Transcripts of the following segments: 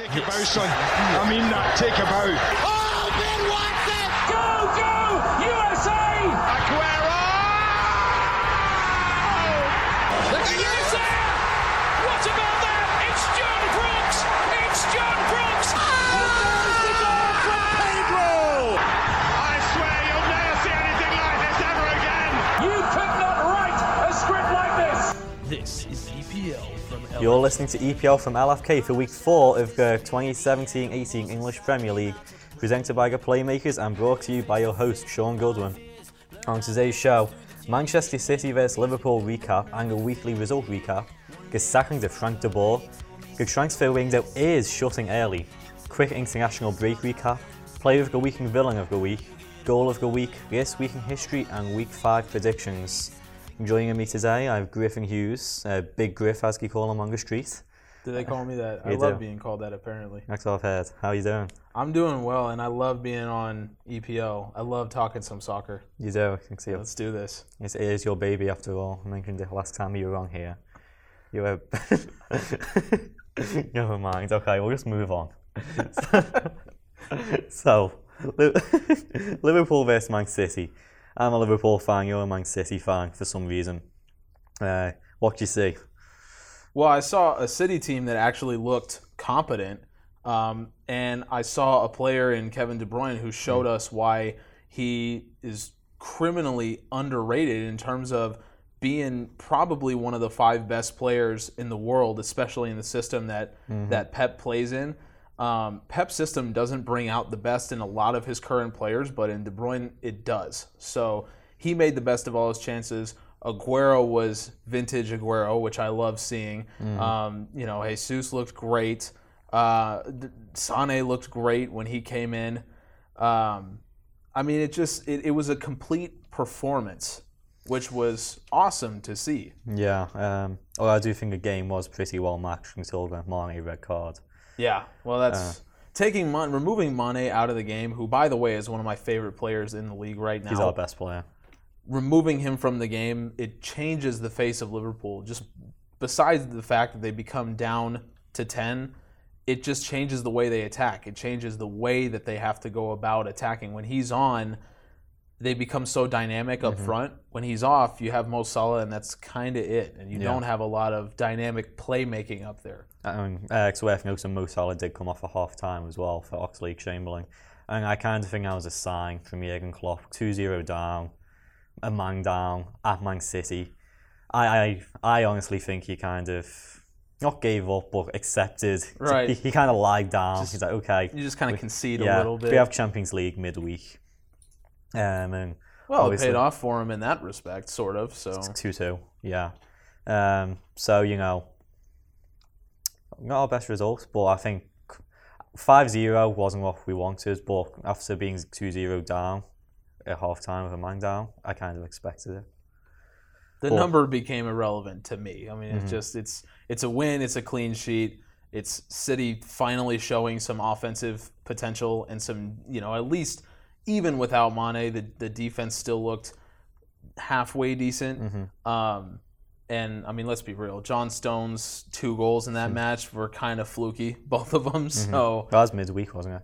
Take a bow, son. I mean that. Take a bow. Oh, Ben Watson! You're listening to EPL from LFK for week four of the 2017-18 English Premier League, presented by the Playmakers and brought to you by your host Sean Goodwin. On today's show, Manchester City vs Liverpool recap and a weekly result recap, the sacking of Frank de Boer, the transfer window is shutting early, quick international break recap, player of the week and villain of the week, goal of the week, this week in history and week five predictions. Joining me today, I have Griffin Hughes, uh, Big Griff as we call him on the street. Do they call me that? I love do. being called that. Apparently, That's what I've heard. How you doing? I'm doing well, and I love being on EPL. I love talking some soccer. You do. Let's do this. It is your baby after all. I mentioned it last time you were on here. You were. Never mind. Okay, we'll just move on. so, Liverpool versus Man City. I'm a Liverpool fan. You're a Man City fan for some reason. Uh, what do you see? Well, I saw a City team that actually looked competent, um, and I saw a player in Kevin De Bruyne who showed us why he is criminally underrated in terms of being probably one of the five best players in the world, especially in the system that that Pep plays in. Um, Pep's system doesn't bring out the best in a lot of his current players, but in De Bruyne it does. So he made the best of all his chances. Aguero was vintage Aguero, which I love seeing. Um, you know, Jesus looked great. Uh, Sane looked great when he came in. Um, I mean, it just it, it was a complete performance, which was awesome to see. Yeah, um, well, I do think the game was pretty well matched until the Mane red card. Yeah, well, that's uh. taking Mon- removing Mane out of the game, who, by the way, is one of my favorite players in the league right now. He's our best player. removing him from the game, it changes the face of Liverpool. Just besides the fact that they become down to 10, it just changes the way they attack. It changes the way that they have to go about attacking. When he's on, they become so dynamic up mm-hmm. front. When he's off, you have Mo Salah, and that's kind of it. And you don't have a lot of dynamic playmaking up there. I mean, uh, it's worth noting Mo Salah did come off a half time as well for Oxlade Chamberlain. And I kind of think that was a sign from Jurgen Klopp. 2 0 down, a man down at Man City. I, I, I honestly think he kind of not gave up, but accepted. Right. He, he kind of lied down. He's like, okay. You just kind of concede yeah, a little bit. we have Champions League midweek. Um, and well, it paid off for him in that respect, sort of. So Two two, yeah. Um, so you know, not our best results, but I think 5-0 wasn't what we wanted. But after being 2-0 down at half time with a man down, I kind of expected it. the Cool. number became irrelevant to me. I mean, Mm-hmm. it's just it's it's a win, it's a clean sheet. It's City finally showing some offensive potential and some, you know, at least even without Mane, the the defense still looked halfway decent. Mm-hmm. Um, and I mean, let's be real. John Stones' two goals in that Mm-hmm. match were kind of fluky, both of them. So, That was midweek, wasn't it?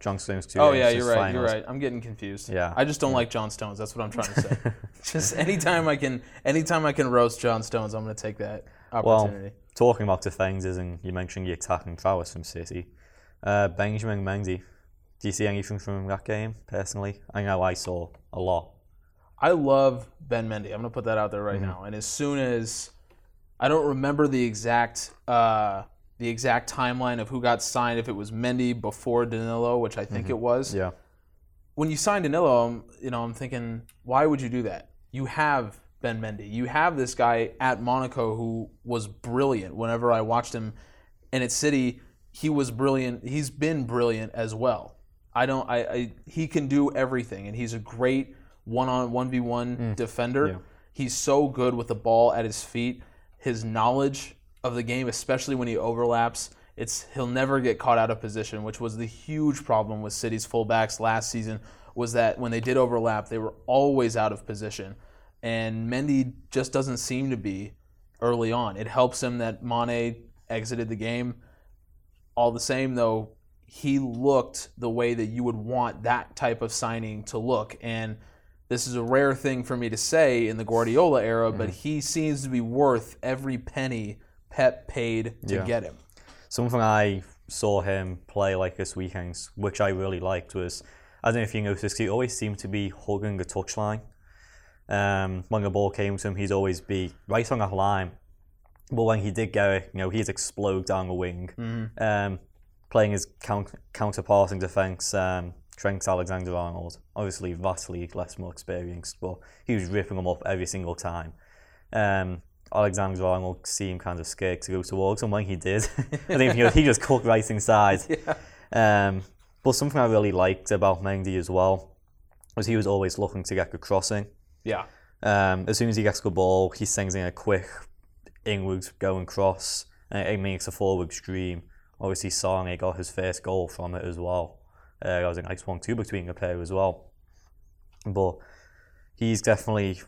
John Stones two. oh yeah, you're right. You're right. I'm getting confused. Yeah. I just don't like John Stones. That's what I'm trying to say. just anytime I can, anytime I can roast John Stones, I'm going to take that opportunity. Well, talking about defenders, and you mentioned the attacking prowess from City. Uh, Benjamin Mendy. Do you see anything from that game personally? I know I saw a lot. I love Ben Mendy. I'm going to put that out there right Mm-hmm. now. And as soon as I don't remember the exact uh, the exact timeline of who got signed, if it was Mendy before Danilo, which I think it was. Mm-hmm. Yeah. when you sign Danilo, I'm, you know, I'm thinking, why would you do that? You have Ben Mendy. You have this guy at Monaco who was brilliant. Whenever I watched him, and at City, he was brilliant. He's been brilliant as well. I don't. I, I he can do everything, and he's a great one on one v one mm. defender. He's so good with the ball at his feet. His knowledge of the game, especially when he overlaps, it's he'll never get caught out of position, which was the huge problem with City's fullbacks last season. Was that when they did overlap, they were always out of position, and Mendy just doesn't seem to be early on. It helps him that Mane exited the game. all the same, though, he looked the way that you would want that type of signing to look. And this is a rare thing for me to say in the Guardiola era, but Mm-hmm. he seems to be worth every penny Pep paid to Yeah. get him. Something I saw him play like this weekend, which I really liked, was I don't know if you noticed, he always seemed to be hugging the touchline. Um, when the ball came to him, he'd always be right on that line. But when he did get it, you know, he'd explode down the wing, um, playing his count, counterparting defence. Um, Trent Alexander-Arnold, obviously vastly less more experienced, but he was ripping them up every single time. Um, Alexander-Arnold seemed kind of scared to go towards him when he did. I think he, he just cut right inside. Um, but something I really liked about Mendy as well was he was always looking to get good crossing. Yeah. Um, as soon as he gets the ball, he sends in a quick inwards going cross, and it makes a forward stream. Obviously, Sane got his first goal from it as well. Uh, that was a nice one too between the pair as well. But he's definitely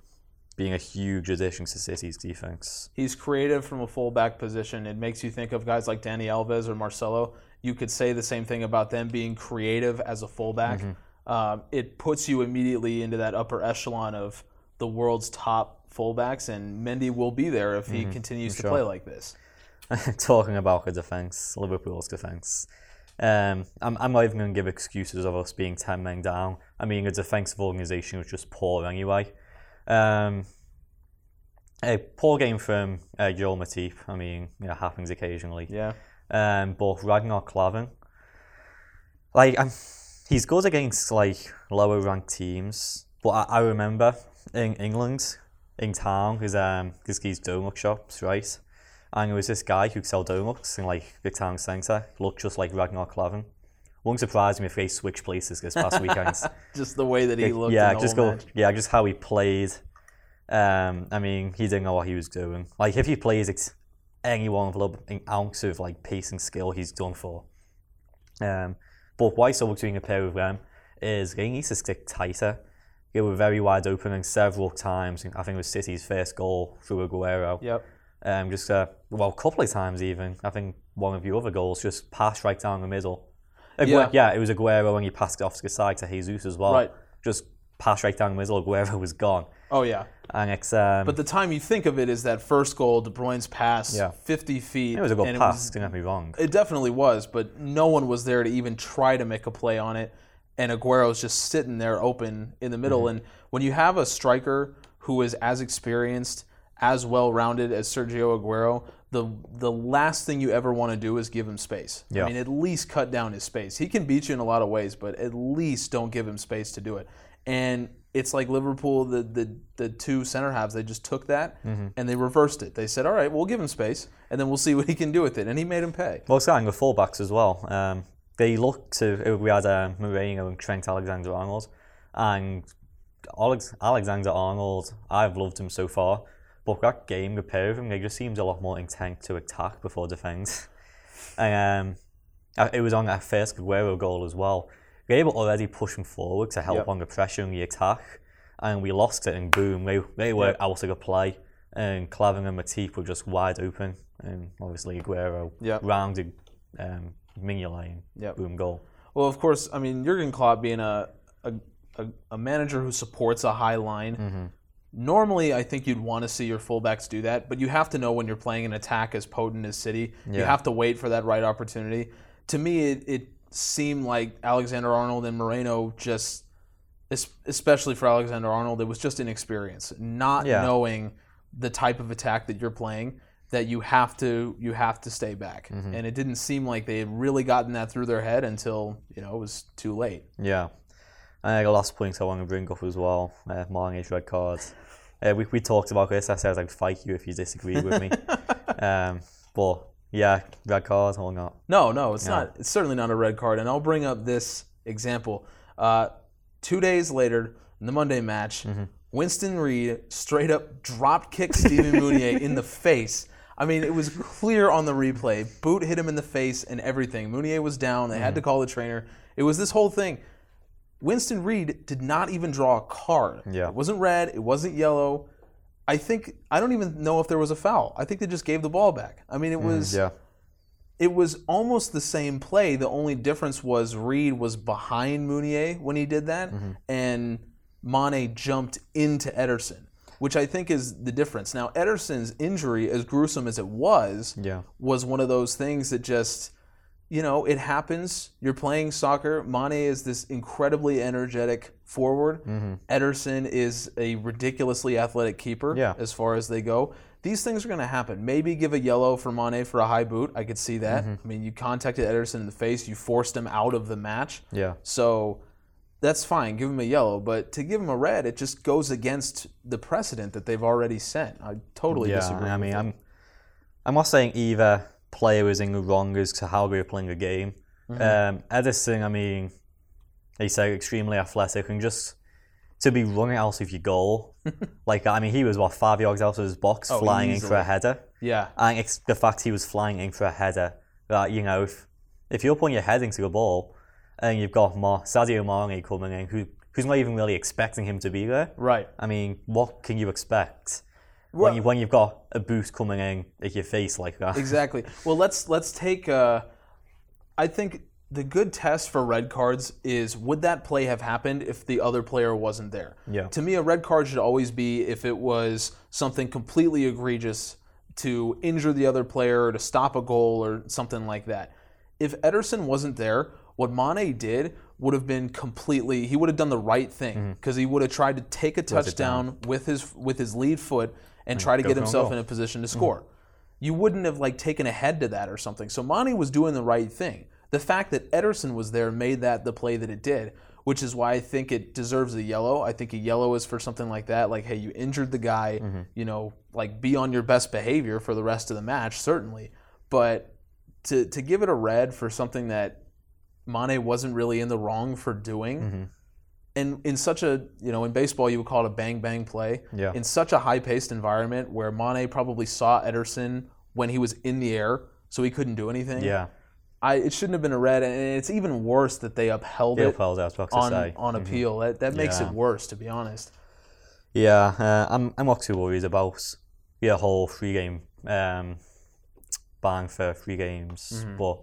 being a huge addition to City's defense. He's creative from a fullback position. It makes you think of guys like Dani Alves or Marcelo. You could say the same thing about them being creative as a fullback. Mm-hmm. Um, it puts you immediately into that upper echelon of the world's top fullbacks, and Mendy will be there if he continues to Mm-hmm. sure. play like this. Talking about the defence, Liverpool's defence. Um, I'm, I'm not even going to give excuses of us being 10 men down. I mean, a defensive organisation was just poor anyway. Um, a poor game from uh, Joel Matip. I mean, you know, happens occasionally. Yeah. Um, but Ragnar Klavan, like, um, he's good against like lower ranked teams. But I, I remember in England, in town, his um, cause these donut shops, right? And it was this guy who sell donuts in like the town centre, looked just like Ragnar Klavan. Won't surprise me if they switch places this past weekend. Just the way that he looked. yeah, just go. match. Yeah, just how he played. Um, I mean, he didn't know what he was doing. Like if he plays ex- anyone with a little an ounce of like pace and skill, he's done for. Um, but why saw between a pair of them is they need to stick tighter. They were very wide open and several times. I think it was City's first goal through Aguero. Yep. Um, just uh, well, a couple of times even. I think one of your other goals just passed right down the middle. Agu- Yeah. yeah, it was Aguero when he passed it off to the side to Jesus as well. Right. Just passed right down the middle. Aguero was gone, Oh yeah. and it's um, But the time you think of it is that first goal, De Bruyne's pass, Yeah. 50 feet. it was a good pass. don't get me wrong. It definitely was, but no one was there to even try to make a play on it. And Aguero's just sitting there open in the middle. Mm-hmm. And when you have a striker who is as experienced, as well rounded as Sergio Aguero, the the last thing you ever want to do is give him space. Yeah. I mean, at least cut down his space. He can beat you in a lot of ways, but at least don't give him space to do it. And it's like Liverpool, the the, the two center halves, they just took that Mm-hmm. and they reversed it. They said, "All right, we'll give him space, and then we'll see what he can do with it." And he made him pay. Well, starting with fullbacks as well. Um, they look to we had um, Moreno and Trent Alexander Arnold, and Alex, Alexander Arnold. I've loved him so far, but that game, the pair of them, they just seemed a lot more intent to attack before defence. and um, it was on that first Aguero goal as well. They were already pushing forward to help Yep. on the pressure and the attack, and we lost it. And boom, they they were Yep. out of the play, and Klavan and Matip were just wide open, and obviously Aguero Yep. rounded um, Mignolet and Yep. boom goal. Well, of course, I mean Jurgen Klopp being a a, a, a manager who supports a high line. Mm-hmm. Normally, I think you'd want to see your fullbacks do that, but you have to know when you're playing an attack as potent as City. You have to wait for that right opportunity. To me, it, it seemed like Alexander Arnold and Moreno just, especially for Alexander Arnold, it was just inexperience, not Yeah. knowing the type of attack that you're playing. That you have to you have to stay back, Mm-hmm. and it didn't seem like they had really gotten that through their head until you know it was too late. Yeah. And the last point I want to bring up as well, uh, Mane's red card. Uh, we, we talked about this. I said I'd fight you if you disagreed with me. um, but yeah, red card or not. No, no, it's not. It's certainly not a red card. And I'll bring up this example. Uh, two days later, in the Monday match, Winston Reid straight up drop kicked Stephen Mounié in the face. I mean, it was clear on the replay. Boot hit him in the face and everything. Mounié was down. They had to call the trainer. It was this whole thing. Winston Reid did not even draw a card. Yeah. It wasn't red. It wasn't yellow. I think I don't even know if there was a foul. I think they just gave the ball back. I mean, it was Yeah. it was almost the same play. The only difference was Reid was behind Mounié when he did that, Mm-hmm. and Mane jumped into Ederson, which I think is the difference. Now, Ederson's injury, as gruesome as it was, Yeah. was one of those things that just, you know, it happens. You're playing soccer. Mane is this incredibly energetic forward. Mm-hmm. Ederson is a ridiculously athletic keeper Yeah. as far as they go. These things are going to happen. Maybe give a yellow for Mane for a high boot. I could see that. Mm-hmm. I mean, you contacted Ederson in the face. You forced him out of the match. Yeah. So that's fine. Give him a yellow. But to give him a red, it just goes against the precedent that they've already set. I totally Yeah, disagree. I mean. I'm, I'm not saying either player was in the wrong as to how they were playing the game. Mm-hmm. Um, Ederson, I mean, he said extremely athletic and just to be running out of your goal, like I mean, he was what five yards out of his box, Oh, flying in for a header. yeah. And it's the fact he was flying in for a header that you know, if if you're putting your head into the ball and you've got Mar- Sadio Mane coming in, who who's not even really expecting him to be there. Right. I mean, what can you expect Well- when you when you've got a boost coming in at your face like that? Exactly. Well, let's let's take. Uh, I think the good test for red cards is would that play have happened if the other player wasn't there? Yeah. To me, a red card should always be if it was something completely egregious to injure the other player or to stop a goal or something like that. If Ederson wasn't there, what Mane did would have been completely. He would have done the right thing because he would have tried to take a touchdown with his with his lead foot and try to go get himself in a position to mm-hmm. score. You wouldn't have like taken a head to that or something. So Mane was doing the right thing. The fact that Ederson was there made that the play that it did, which is why I think it deserves a yellow. I think a yellow is for something like that. Like, hey, you injured the guy, mm-hmm. you know, like be on your best behavior for the rest of the match, certainly. But to to give it a red for something that Mane wasn't really in the wrong for doing. Mm-hmm. And in such a, you know, in baseball, you would call it a bang bang play. Yeah. In such a high paced environment where Mane probably saw Ederson when he was in the air, so he couldn't do anything. yeah, I, it shouldn't have been a red, and it's even worse that they upheld he it upheld it, I was on on appeal. That that makes Yeah. it worse, to be honest. Yeah, uh, I'm I'm not too worried about the whole three game um, ban for three games, Mm-hmm. but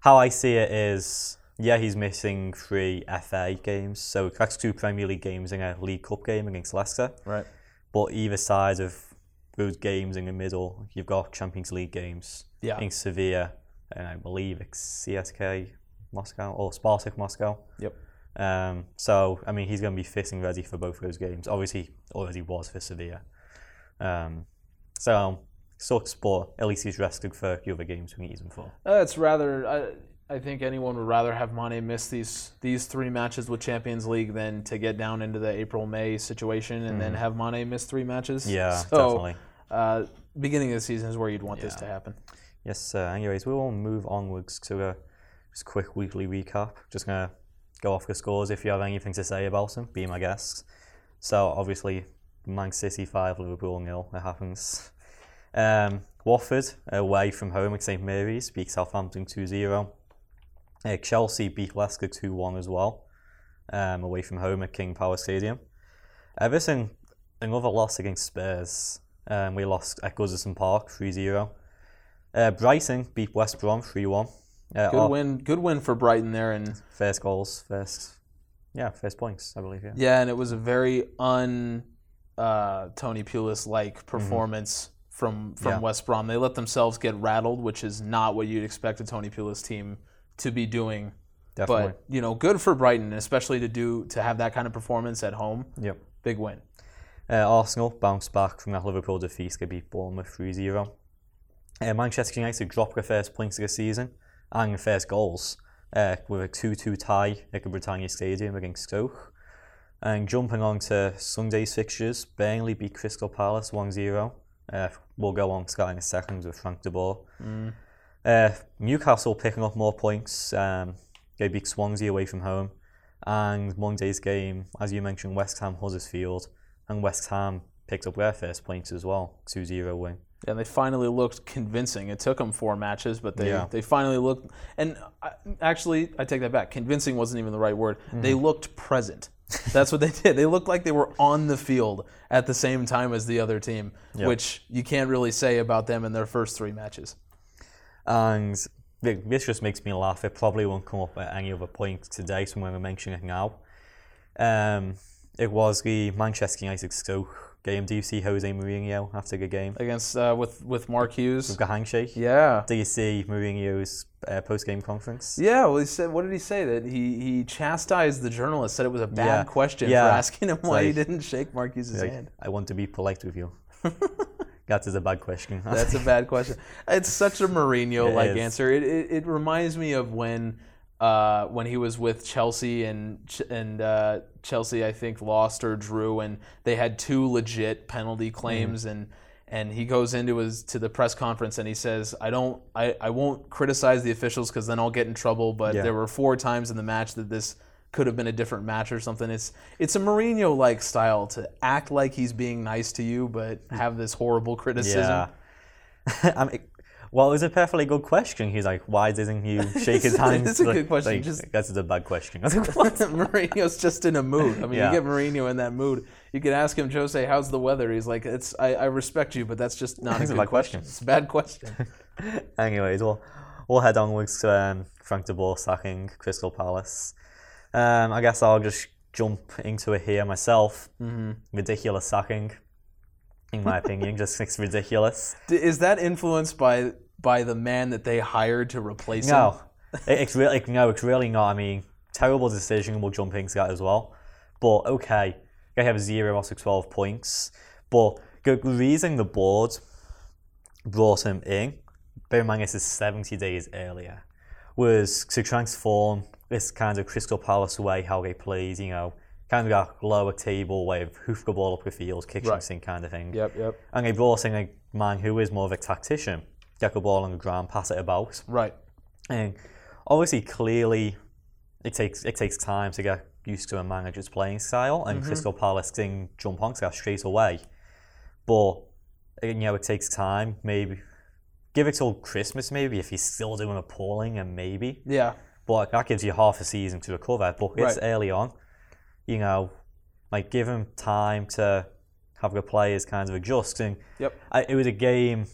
how I see it is, yeah, he's missing three FA games, so that's two Premier League games and a League Cup game against Leicester. Right. But either side of those games in the middle, you've got Champions League games Yeah. in Sevilla, and I believe it's CSK Moscow or Spartak Moscow. Yep. Um, so, I mean, he's going to be fitting ready for both those games. Obviously, already was for Sevilla. Um, so, sucks, but at least he's rested for the other games we need him for. Uh, it's rather. I, I think anyone would rather have Mane miss these these three matches with Champions League than to get down into the April May situation and then have Mane miss three matches. Mm-hmm. Yeah, So, definitely. Uh, beginning of the season is where you'd want this to happen. Yes, sir. Anyways, we will move onwards to a just quick weekly recap. Just going to go off the scores if you have anything to say about them, be my guests. So, obviously, Man City 5, Liverpool nil. It happens. Um, Watford away from home at St Mary's beat Southampton 2 0. Uh, Chelsea beat Leicester 2 1 as well, um, away from home at King Power Stadium. Everton, another loss against Spurs. Um, we lost at Goodison Park 3 0. Uh, Brighton beat West Brom 3 1. Uh, Good win. Good win for Brighton there, and First goals, first, yeah, first points, I believe, yeah. yeah, and it was a very un uh, Tony Pulis like performance from from Mm-hmm. Yeah. West Brom. They let themselves get rattled, which is not what you'd expect a Tony Pulis team to be doing. Definitely. But you know, good for Brighton, especially to do to have that kind of performance at home. yep. Big win. Uh, Arsenal bounced back from that Liverpool defeat to beat Bournemouth 3 0. Uh, Manchester United dropped their first points of the season and their first goals uh, with a 2 2 tie at the Britannia Stadium against Stoke. And jumping on to Sunday's fixtures, Burnley beat Crystal Palace 1 0. Uh, we'll go on Sky in a second with Frank de Boer. Uh, Newcastle picking up more points. Um, they beat Swansea away from home. And Monday's game, as you mentioned, West Ham Huddersfield. And West Ham picked up their first points as well 2 0 win. And they finally looked convincing. It took them four matches, but they, Yeah. they finally looked. And I, actually, I take that back. Convincing wasn't even the right word. They Mm-hmm. looked present. That's what they did. They looked like they were on the field at the same time as the other team, Yep. which you can't really say about them in their first three matches. And this just makes me laugh. It probably won't come up at any other point today, so I'm going to mention it now. Um, it was the Manchester United Stoke game. Do you see Jose Mourinho after the game? against uh, with with Mark Hughes. With the handshake? Yeah. Do you see Mourinho's uh, post-game conference? Yeah, well, he said. What did he say? That he he chastised the journalist. Said it was a bad Yeah. question Yeah. for asking him why he didn't shake Mark Hughes' Like, hand. I want to be polite with you. that is a bad question. That's a bad question. It's such a Mourinho-like It answer. It, it it reminds me of when uh, when he was with Chelsea and and uh, Chelsea I think lost or drew and they had two legit penalty claims and and he goes into his to the press conference and he says I don't I, I won't criticize the officials because then I'll get in trouble but Yeah. there were four times in the match that this could have been a different match or something it's it's a Mourinho like style to act like he's being nice to you but have this horrible criticism Yeah. I mean, well, it's a perfectly good question. He's like, why doesn't you shake his hand? It's a good question, like, just- That's a bad question. I was like, what? Mourinho's just in a mood. I mean, Yeah. you get Mourinho in that mood. You can ask him, Jose, how's the weather? He's like, it's. I, I respect you, but that's just not a a bad question. question. It's a bad question. Anyways, we'll, we'll head onwards to um, Frank de Boer sacking Crystal Palace. Um, I guess I'll just jump into it here myself. Mm-hmm. Ridiculous sacking, in my opinion. just it's ridiculous. D- Is that influenced by by the man that they hired to replace him? No, it's really no, it's really not. I mean, terrible decision. We'll jump into that as well. But okay, they have zero out of twelve points. But the reason the board brought him in, bear in mind this is seventy days earlier, was to transform this kind of Crystal Palace way how they played. You know, kind of that lower table way of hoof the ball up the field, kitchen Right. sink kind of thing. Yep, yep. And they brought in a man who is more of a tactician, get the ball on the ground, pass it about. Right. And obviously, clearly, it takes it takes time to get used to a manager's playing style, and mm-hmm. Crystal Palace didn't jump onto that straight away. But you know, it takes time. Maybe give it till Christmas, maybe if he's still doing appalling, and maybe. Yeah. But that gives you half a season to recover. But it's Right. early on, you know, like give him time to have the players kind of adjust. And Yep. I, it was a game,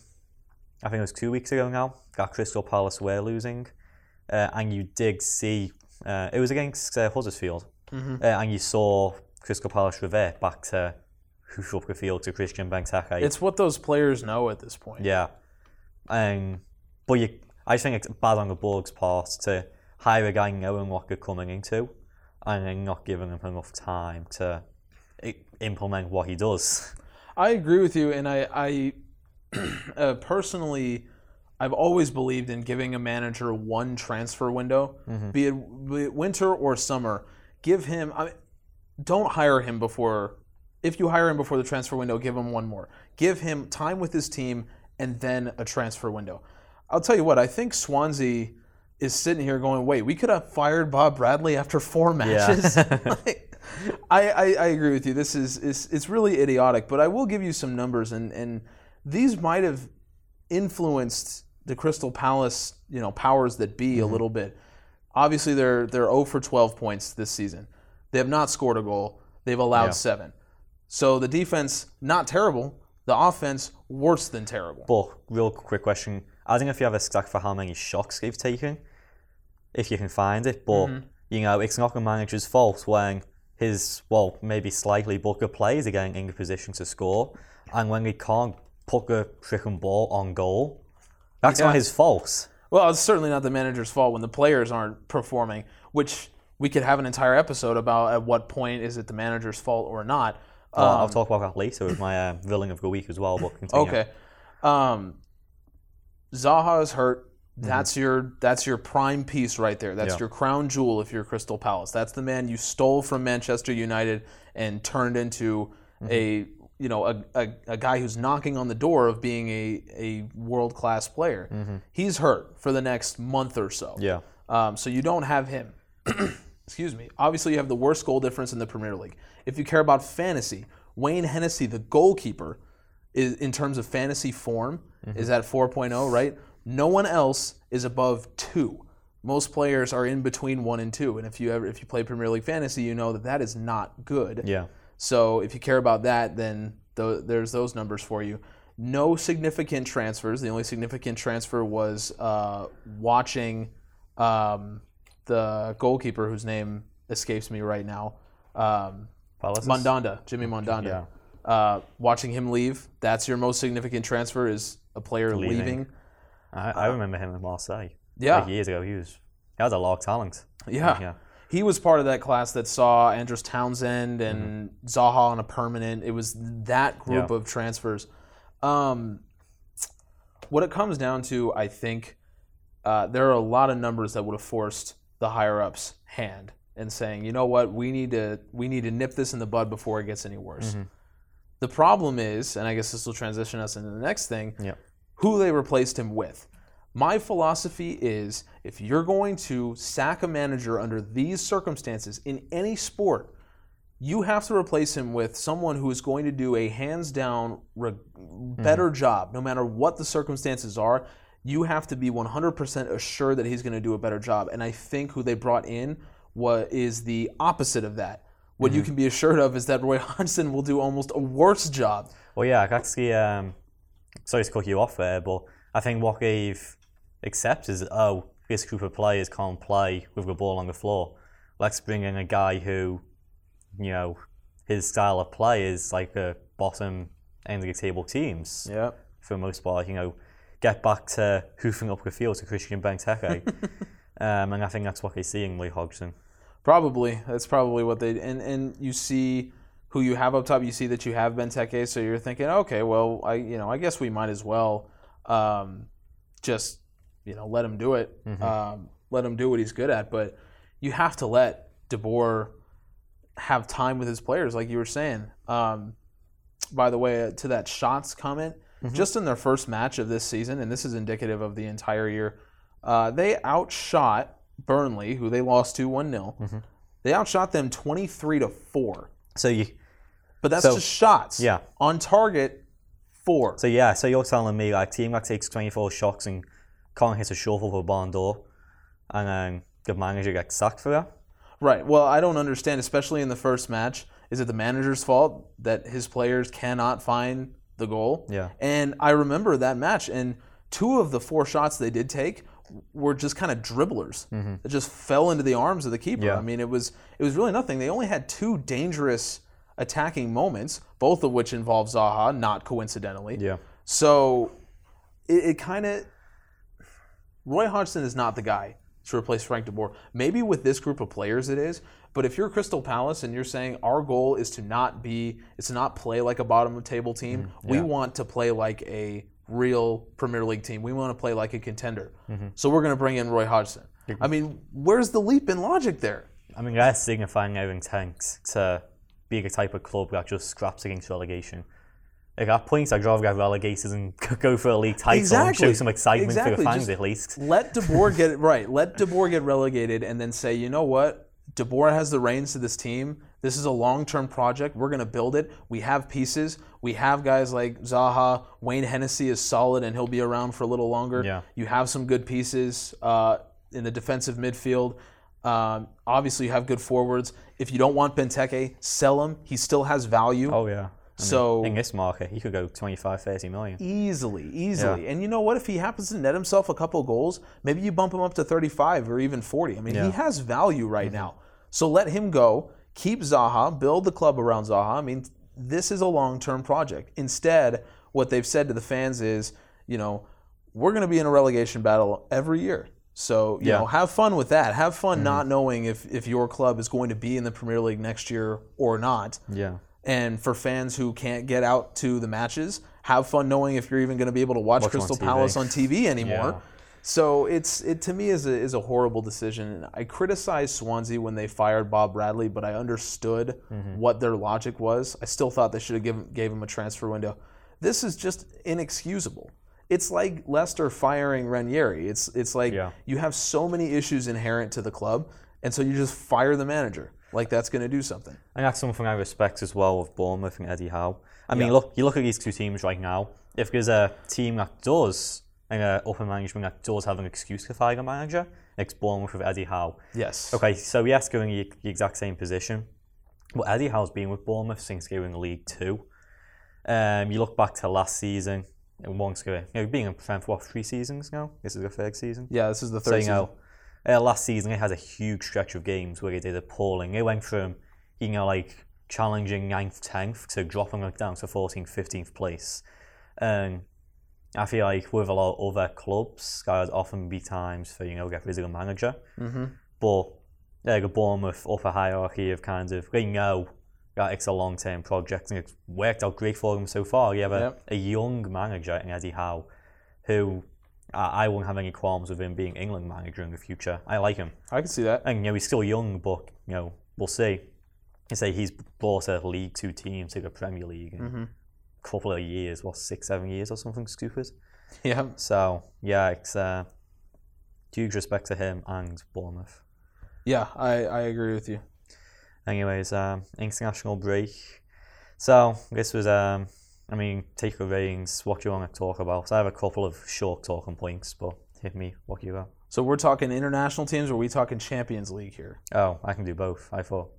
I think it was two weeks ago now, that Crystal Palace were losing. Uh, and you did see, uh, it was against uh, Huddersfield. Mm-hmm. Uh, and you saw Crystal Palace revert back to hoof up the field to Christian Benteke. It's what those players know at this point. Yeah. Um, but you, I think it's bad on the Borg's part to hire a guy knowing what they're coming into and then not giving him enough time to implement what he does. I agree with you, and I, I uh, personally, I've always believed in giving a manager one transfer window, be, it, be it winter or summer. Give him. I mean, don't hire him before. If you hire him before the transfer window, give him one more. Give him time with his team, and then a transfer window. I'll tell you what. I think Swansea is sitting here going, "Wait, we could have fired Bob Bradley after four matches." Like, I, I, I agree with you. This is, is it's really idiotic, but I will give you some numbers, and, and these might have influenced the Crystal Palace, you know, powers that be a mm-hmm. little bit. Obviously, they're they're 0 for 12 points this season. They have not scored a goal. They've allowed Yeah. seven. So the defense not terrible. The offense worse than terrible. But real quick question: I don't know if you have a stack for how many shots they've taken, if you can find it. But Mm-hmm. you know, it's not the manager's fault when his well, maybe slightly, the players are getting in the position to score, and when they can't put the freaking ball on goal, that's Yeah. not his fault. Well, it's certainly not the manager's fault when the players aren't performing, which we could have an entire episode about at what point is it the manager's fault or not. Uh, I'll talk about that later with my uh, villain of the week as well. But continue. Okay. Um, Zaha is hurt. Mm-hmm. That's your that's your prime piece right there. That's Yeah. your crown jewel if you're Crystal Palace. That's the man you stole from Manchester United and turned into mm-hmm. a you know a, a, a guy who's knocking on the door of being a, a world class player. Mm-hmm. He's hurt for the next month or so. Yeah. Um, so you don't have him. Excuse me. Obviously, you have the worst goal difference in the Premier League. If you care about fantasy, Wayne Hennessy, the goalkeeper, is in terms of fantasy form, is at 4.0, right? No one else is above two. Most players are in between one and two, and if you ever if you play Premier League fantasy, you know that that is not good. Yeah. So if you care about that, then th- there's those numbers for you. no significant transfers. The only significant transfer was uh, watching um, the goalkeeper whose name escapes me right now. Um, Palaces? Jimmy Mandanda. Uh, watching him leave, that's your most significant transfer is a player Leaving. leaving. I, I remember him in Marseille. Yeah. Like years ago, he was he had a lot of talent. Yeah. Yeah. He was part of that class that saw Andros Townsend and Mm-hmm. Zaha on a permanent. It was that group Yeah. of transfers. Um, what it comes down to, I think, uh, there are a lot of numbers that would have forced the higher ups' hand and saying, you know what, we need to we need to nip this in the bud before it gets any worse. Mm-hmm. The problem is, and I guess this will transition us into the next thing, Yeah. who they replaced him with. My philosophy is if you're going to sack a manager under these circumstances in any sport, you have to replace him with someone who is going to do a hands down re- better mm-hmm. job no matter what the circumstances are. You have to be 100% assured that he's going to do a better job. And I think who they brought in what is the opposite of that. What you can be assured of is that Roy Hodgson will do almost a worse job. Well, yeah, actually, um, sorry to cut you off there, but I think what they've accepted is, oh, this group of players can't play with the ball on the floor. Let's bring in a guy who, you know, his style of play is like the bottom end of the table teams Yeah. for the most part. You know, get back to hoofing up the field to Christian Benteke. um, and I think that's what he's seeing Lee Hodgson. Probably. That's probably what they and and you see who you have up top. You see that you have Benteke, so you're thinking, okay, well, I you know I guess we might as well um, just you know let him do it, um, let him do what he's good at. But you have to let De Boer have time with his players, like you were saying. Um, by the way, uh, to that shots comment, just in their first match of this season, and this is indicative of the entire year, uh, they outshot Burnley, who they lost to one 0 mm-hmm. They outshot them twenty three to four, So you, but that's So- just shots. yeah. on target four. So yeah, so you're telling me like team that takes 24 shots and can't hit a shovel for a barn door, and then the manager gets sacked for that? Right. Well, I don't understand, especially in the first match. Is it the manager's fault that his players cannot find the goal? Yeah. And I remember that match, and two of the four shots they did take were just kind of dribblers that just fell into the arms of the keeper. Mm-hmm. Yeah. I mean, it was it was really nothing. They only had two dangerous attacking moments, both of which involved Zaha, not coincidentally. Yeah. So it, it kind of Roy Hodgson is not the guy to replace Frank De Boer. Maybe with this group of players it is, but if you're Crystal Palace and you're saying our goal is to not be is to not play like a bottom of table team, we want to play like a real Premier League team. We want to play like a contender. Mm-hmm. So we're going to bring in Roy Hodgson. I mean, where's the leap in logic there? I mean, they're signifying their intent to be the type of club that just scraps against relegation. At points, I'd rather get relegated and go for a league title and show some excitement for the fans Just at least. Let De Boer get it right. Let De Boer get relegated, and then say, you know what? De Boer has the reins to this team. This is a long-term project. We're going to build it. We have pieces. We have guys like Zaha. Wayne Hennessy is solid, and he'll be around for a little longer. Yeah. You have some good pieces uh, in the defensive midfield. Um, obviously, you have good forwards. If you don't want Benteke, sell him. He still has value. Oh yeah. I mean, So- in this market, he could go 25, 30 million. Easily, easily. Yeah. And you know what? If he happens to net himself a couple goals, maybe you bump him up to 35 or even 40. I mean, he has value right now. So let him go. Keep Zaha. Build the club around Zaha. I mean, this is a long-term project. Instead, what they've said to the fans is, you know, we're going to be in a relegation battle every year. So, you Yeah. know, have fun with that. Have fun mm-hmm. not knowing if, if your club is going to be in the Premier League next year or not. Yeah. And for fans who can't get out to the matches, have fun knowing if you're even going to be able to watch, Watch on Crystal. Palace on TV anymore. Yeah. So it's it to me is a is a horrible decision. I criticized Swansea when they fired Bob Bradley, but I understood Mm-hmm. what their logic was. I still thought they should have given gave him a transfer window. This is just inexcusable. It's like Leicester firing Ranieri. It's it's like Yeah. you have so many issues inherent to the club, and so you just fire the manager. Like that's going to do something. And that's something I respect as well with Bournemouth and Eddie Howe. I mean, Yeah. look, you look at these two teams right now. If there's a team that does, and a upper management that does have an excuse to fire a manager, it's Bournemouth with Eddie Howe. Yes. Okay, so yes, going the, the exact same position. But Eddie Howe's been with Bournemouth since in League Two. Um, you look back to last season, once ago, you know, being in Prem for what three seasons now. This is the third season. Yeah, this is the third So you season. know, uh, last season it had a huge stretch of games where it did appalling. It went from you know like challenging 9th, 10th to dropping like down to 14th, 15th place. I feel like with a lot of other clubs, guys often be times for you know get rid of a manager. Mm-hmm. But like a Bournemouth upper hierarchy of kind of they know that it's a long term project and it's worked out great for them so far. You have a, Yep. a young manager in Eddie Howe who I, I won't have any qualms with him being England manager in the future. I like him. I can see that. And you know, he's still young, but you know, we'll see. You say he's brought a League Two team to the Premier League in Mm-hmm. Couple of years, what six, seven years or something stupid. Yeah. So yeah, it's uh, huge respect to him and Bournemouth. Yeah, I, I agree with you. Anyways, um, international break. So this was, um, I mean, take the reins. What do you want to talk about? I have a couple of short talking points, but hit me. What you got? So we're talking international teams, or are we talking Champions League here? Oh, I can do both. I thought.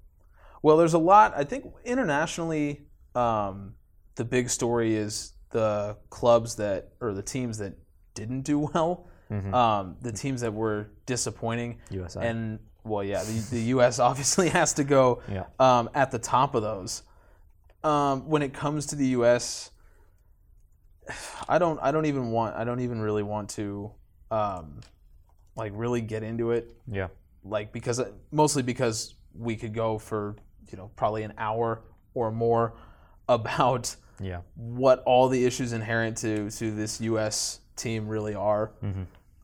Well, there's a lot. I think internationally, um, the big story is the clubs that or the teams that didn't do well, um, the teams that were disappointing, USA. and well, yeah, the, the U.S. obviously has to go Yeah. um, at the top of those. Um, when it comes to the U.S., I don't. I don't even want. I don't even really want to, um, like, really get into it Yeah. like because mostly because we could go for you know probably an hour or more about Yeah. what all the issues inherent to to this U.S. team really are.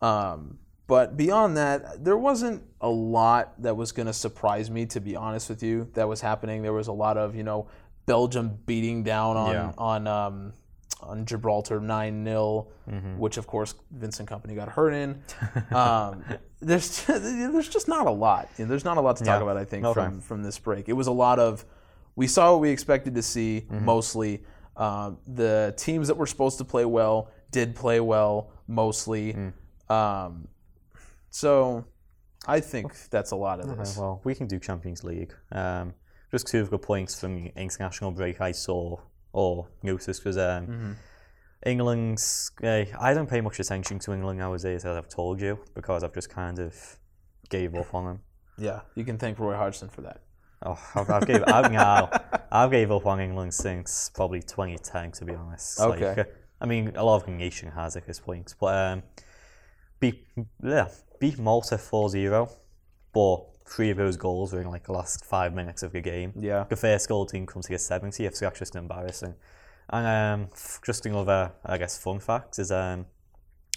Um, but beyond that, there wasn't a lot that was going to surprise me. To be honest with you, that was happening. There was a lot of you know Belgium beating down on Yeah. on um, on Gibraltar nine 0 which of course Vincent Kompany got hurt in. Um, there's there's just not a lot. You know, there's not a lot to talk Yeah. about. I think Okay. from from this break, it was a lot of we saw what we expected to see Mm-hmm. mostly. Um, the teams that were supposed to play well did play well mostly. Mm. Um, so I think that's a lot of Okay, this. well, we can do Champions League. Um, just two of the points from international break I saw or noticed was um, Mm-hmm. England's. Uh, I don't pay much attention to England nowadays, as I've told you, because I've just kind of gave up on them. Yeah, you can thank Roy Hodgson for that. Oh, I've, I've gave, I've, now, I've gave up on England since probably 2010, to be honest. Okay. uh, I mean, a lot of nation has at this point, but um, beat yeah, beat Malta 4-0, but three of those goals were in like the last five minutes of the game. Yeah. The first goal didn't come to 70th, so that's just embarrassing. And um, just another, I guess, fun fact is um,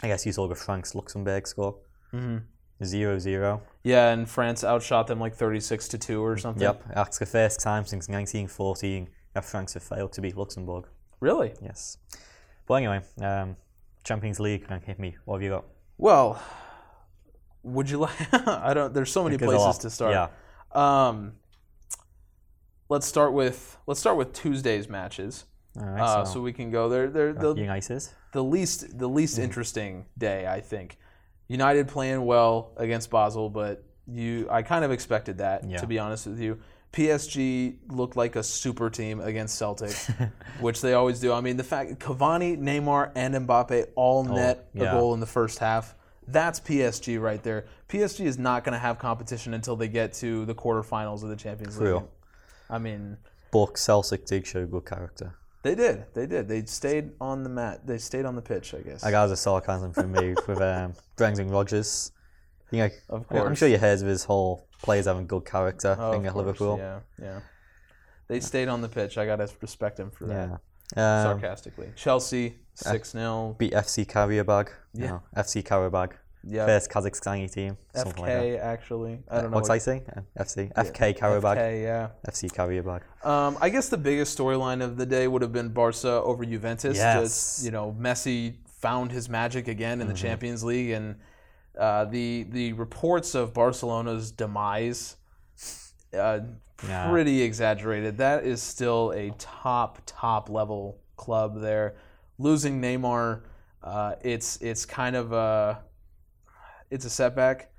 I guess you saw the France Luxembourg score. Mm-hmm. 0-0. Yeah, and France outshot them like 36 to 2 or something. Yep, that's the first time since 1914 that France have failed to beat Luxembourg. Really? Yes. But anyway, um, Champions League, and hit me. What have you got? Well, would you like I don't there's so many places to start. Yeah. Um let's start with let's start with Tuesday's matches. All right. Uh, so, so we can go there. They're the, United. the least the least Mm. interesting day, I think. United playing well against Basel, but you I kind of expected that Yeah. to be honest with you. PSG looked like a super team against Celtic, which they always do. I mean, the fact Cavani, Neymar, and Mbappe all net Oh, yeah. a goal in the first half. That's PSG right there. PSG is not going to have competition until they get to the quarterfinals of the Champions League. True. I mean, But Celtic did show good character. They did. They did. They stayed on the mat. They stayed on the pitch, I guess. I got a sarcasm from me with um, Brendan Rodgers. You know, Of I'm sure you heard of his whole players having good character Oh, thing at course, Liverpool. Yeah, yeah. They stayed on the pitch. I gotta respect him for that. Yeah. Um, Sarcastically, Chelsea six 0 beat FC Karabag. Yeah. No, FC Karabag. Yeah, First Kazakhstani team. FK like that. actually. I don't know. What's I say? Uh, FC. FK Karabag. FK, yeah. FC Karabag. Um, I guess the biggest storyline of the day would have been Barca over Juventus. Yes. Just you know, Messi found his magic again in the Champions League, and uh, the the reports of Barcelona's demise, uh, Yeah. pretty exaggerated. That is still a top top level club there. Losing Neymar, uh, it's it's kind of a it's a setback.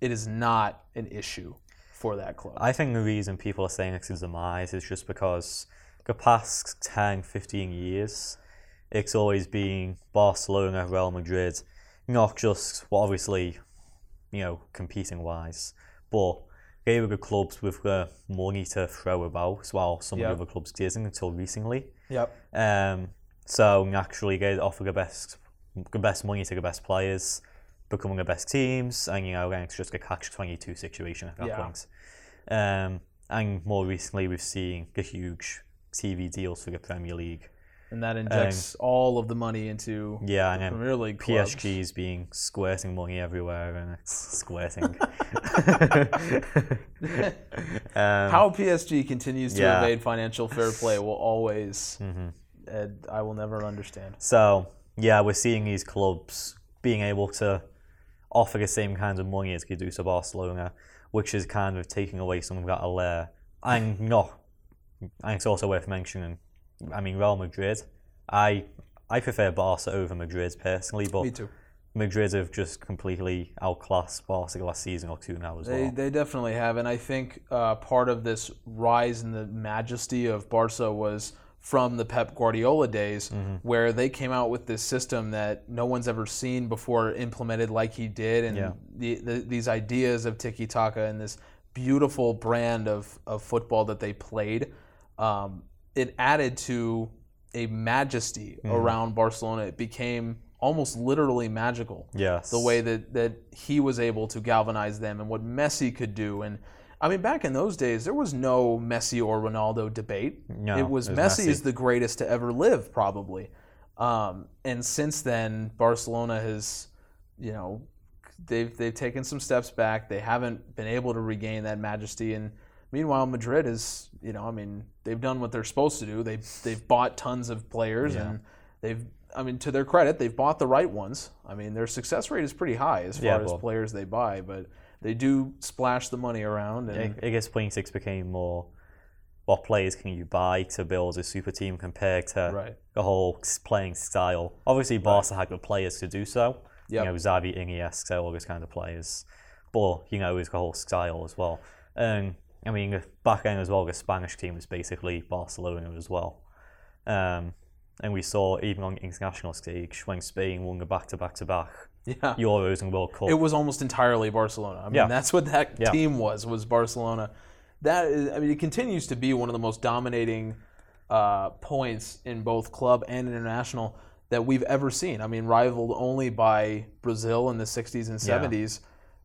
It is not an issue for that club. I think the reason people are saying it's his demise is just because the past 10, 15 years, it's always been Barcelona, Real Madrid, not just, well, obviously, you know, competing wise, but they were the clubs with the money to throw about, while some Yep. of the other clubs didn't until recently. Yep. Um, so naturally, they offer the best, the best money to the best players, becoming the best teams, and you know, it's just a catch twenty two situation at that Yeah. point. Um, and more recently, we've seen the huge TV deals for the Premier League. And that injects all of the money into Yeah, and Premier League clubs. PSG is being squirting money everywhere, and it's squirting. um, How PSG continues to Yeah. Mm-hmm. evade financial fair play will always, and I will never understand. So yeah, we're seeing these clubs being able to offer the same kinds of money as they do to Barcelona, which is kind of taking away some of that allure. And not, and it's also worth mentioning. I mean, Real Madrid. I I prefer Barca over Madrid personally, but Me too. Madrid have just completely outclassed Barca the last season or two now as They, well. they definitely have, and I think uh, part of this rise in the majesty of Barca was from the Pep Guardiola days, Mm-hmm. where they came out with this system that no one's ever seen before, implemented like he did, and Yeah. the, the, these ideas of tiki taka and this beautiful brand of, of football that they played. Um, it added to a majesty Mm-hmm. around Barcelona. It became almost literally magical yes. the way that, that he was able to galvanize them and what Messi could do. And I mean, back in those days, there was no Messi or Ronaldo debate. No, it was it was Messi, Messi. is the greatest to ever live, probably. Um, and since then, Barcelona has, you know, they've they've taken some steps back. They haven't been able to regain that majesty. And meanwhile, Madrid is, you know, I mean, they've done what they're supposed to do. They they've bought tons of players and they've. I mean, to their credit, they've bought the right ones. I mean, their success rate is pretty high as far Yeah, as players they buy, but they do splash the money around. And I I guess Playing Six became more what players can you buy to build a super team compared to Right. the whole playing style. Obviously, Barca had the players to do so. Yep. You know, Xavi, Iniesta, all those kind of players. But, you know, it was the whole style as well. And, I mean, the back end as well, the Spanish team was basically Barcelona as well. Um, and we saw, even on the international stage, when Spain won the back-to-back-to-back yeah, Euros and World Cup. it was almost entirely Barcelona. I mean, Yeah. that's what that Yeah. team was was Barcelona. That is, I mean, it continues to be one of the most dominating uh, points in both club and international that we've ever seen. I mean, rivaled only by Brazil in the '60s and '70s.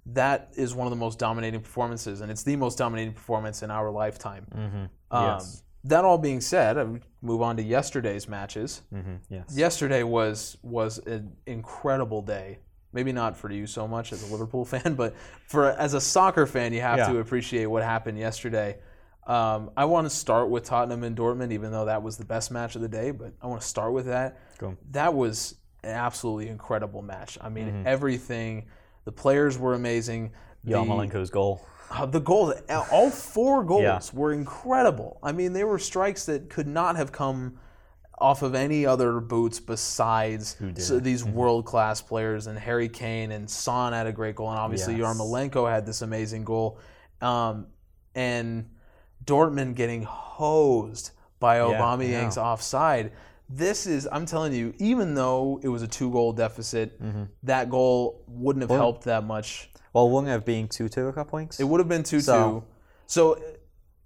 That is one of the most dominating performances, and it's the most dominating performance in our lifetime. Um, Yes. That all being said, I move on to yesterday's matches. Mhm, yes. Yesterday was was an incredible day. Maybe not for you so much as a Liverpool fan, but for as a soccer fan, you have Yeah. to appreciate what happened yesterday. Um, I want to start with Tottenham and Dortmund, even though that was the best match of the day. But I want to start with that. Go. That was an absolutely incredible match. I mean, Mm-hmm. everything. The players were amazing. Yarmolenko's goal. uh, the goals, all four goals Yeah. were incredible. I mean, they were strikes that could not have come off of any other boots besides so these Mm-hmm. world class players. And Harry Kane and Son had a great goal, and obviously Yes. Yarmolenko had this amazing goal. Um, and Dortmund getting hosed by I Aubameyang's know. offside. This is, I'm telling you, even though it was a two goal deficit, Mm-hmm. that goal wouldn't have helped that much Well, wouldn't have been 2 2 at that point? it would have been 2 2. So- So,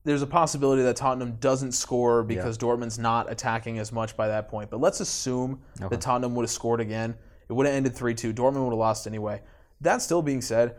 there's a possibility that Tottenham doesn't score because Dortmund's not attacking as much by that point. But let's assume that Tottenham would have scored again. It would have ended 3 2. Dortmund would have lost anyway. That still being said,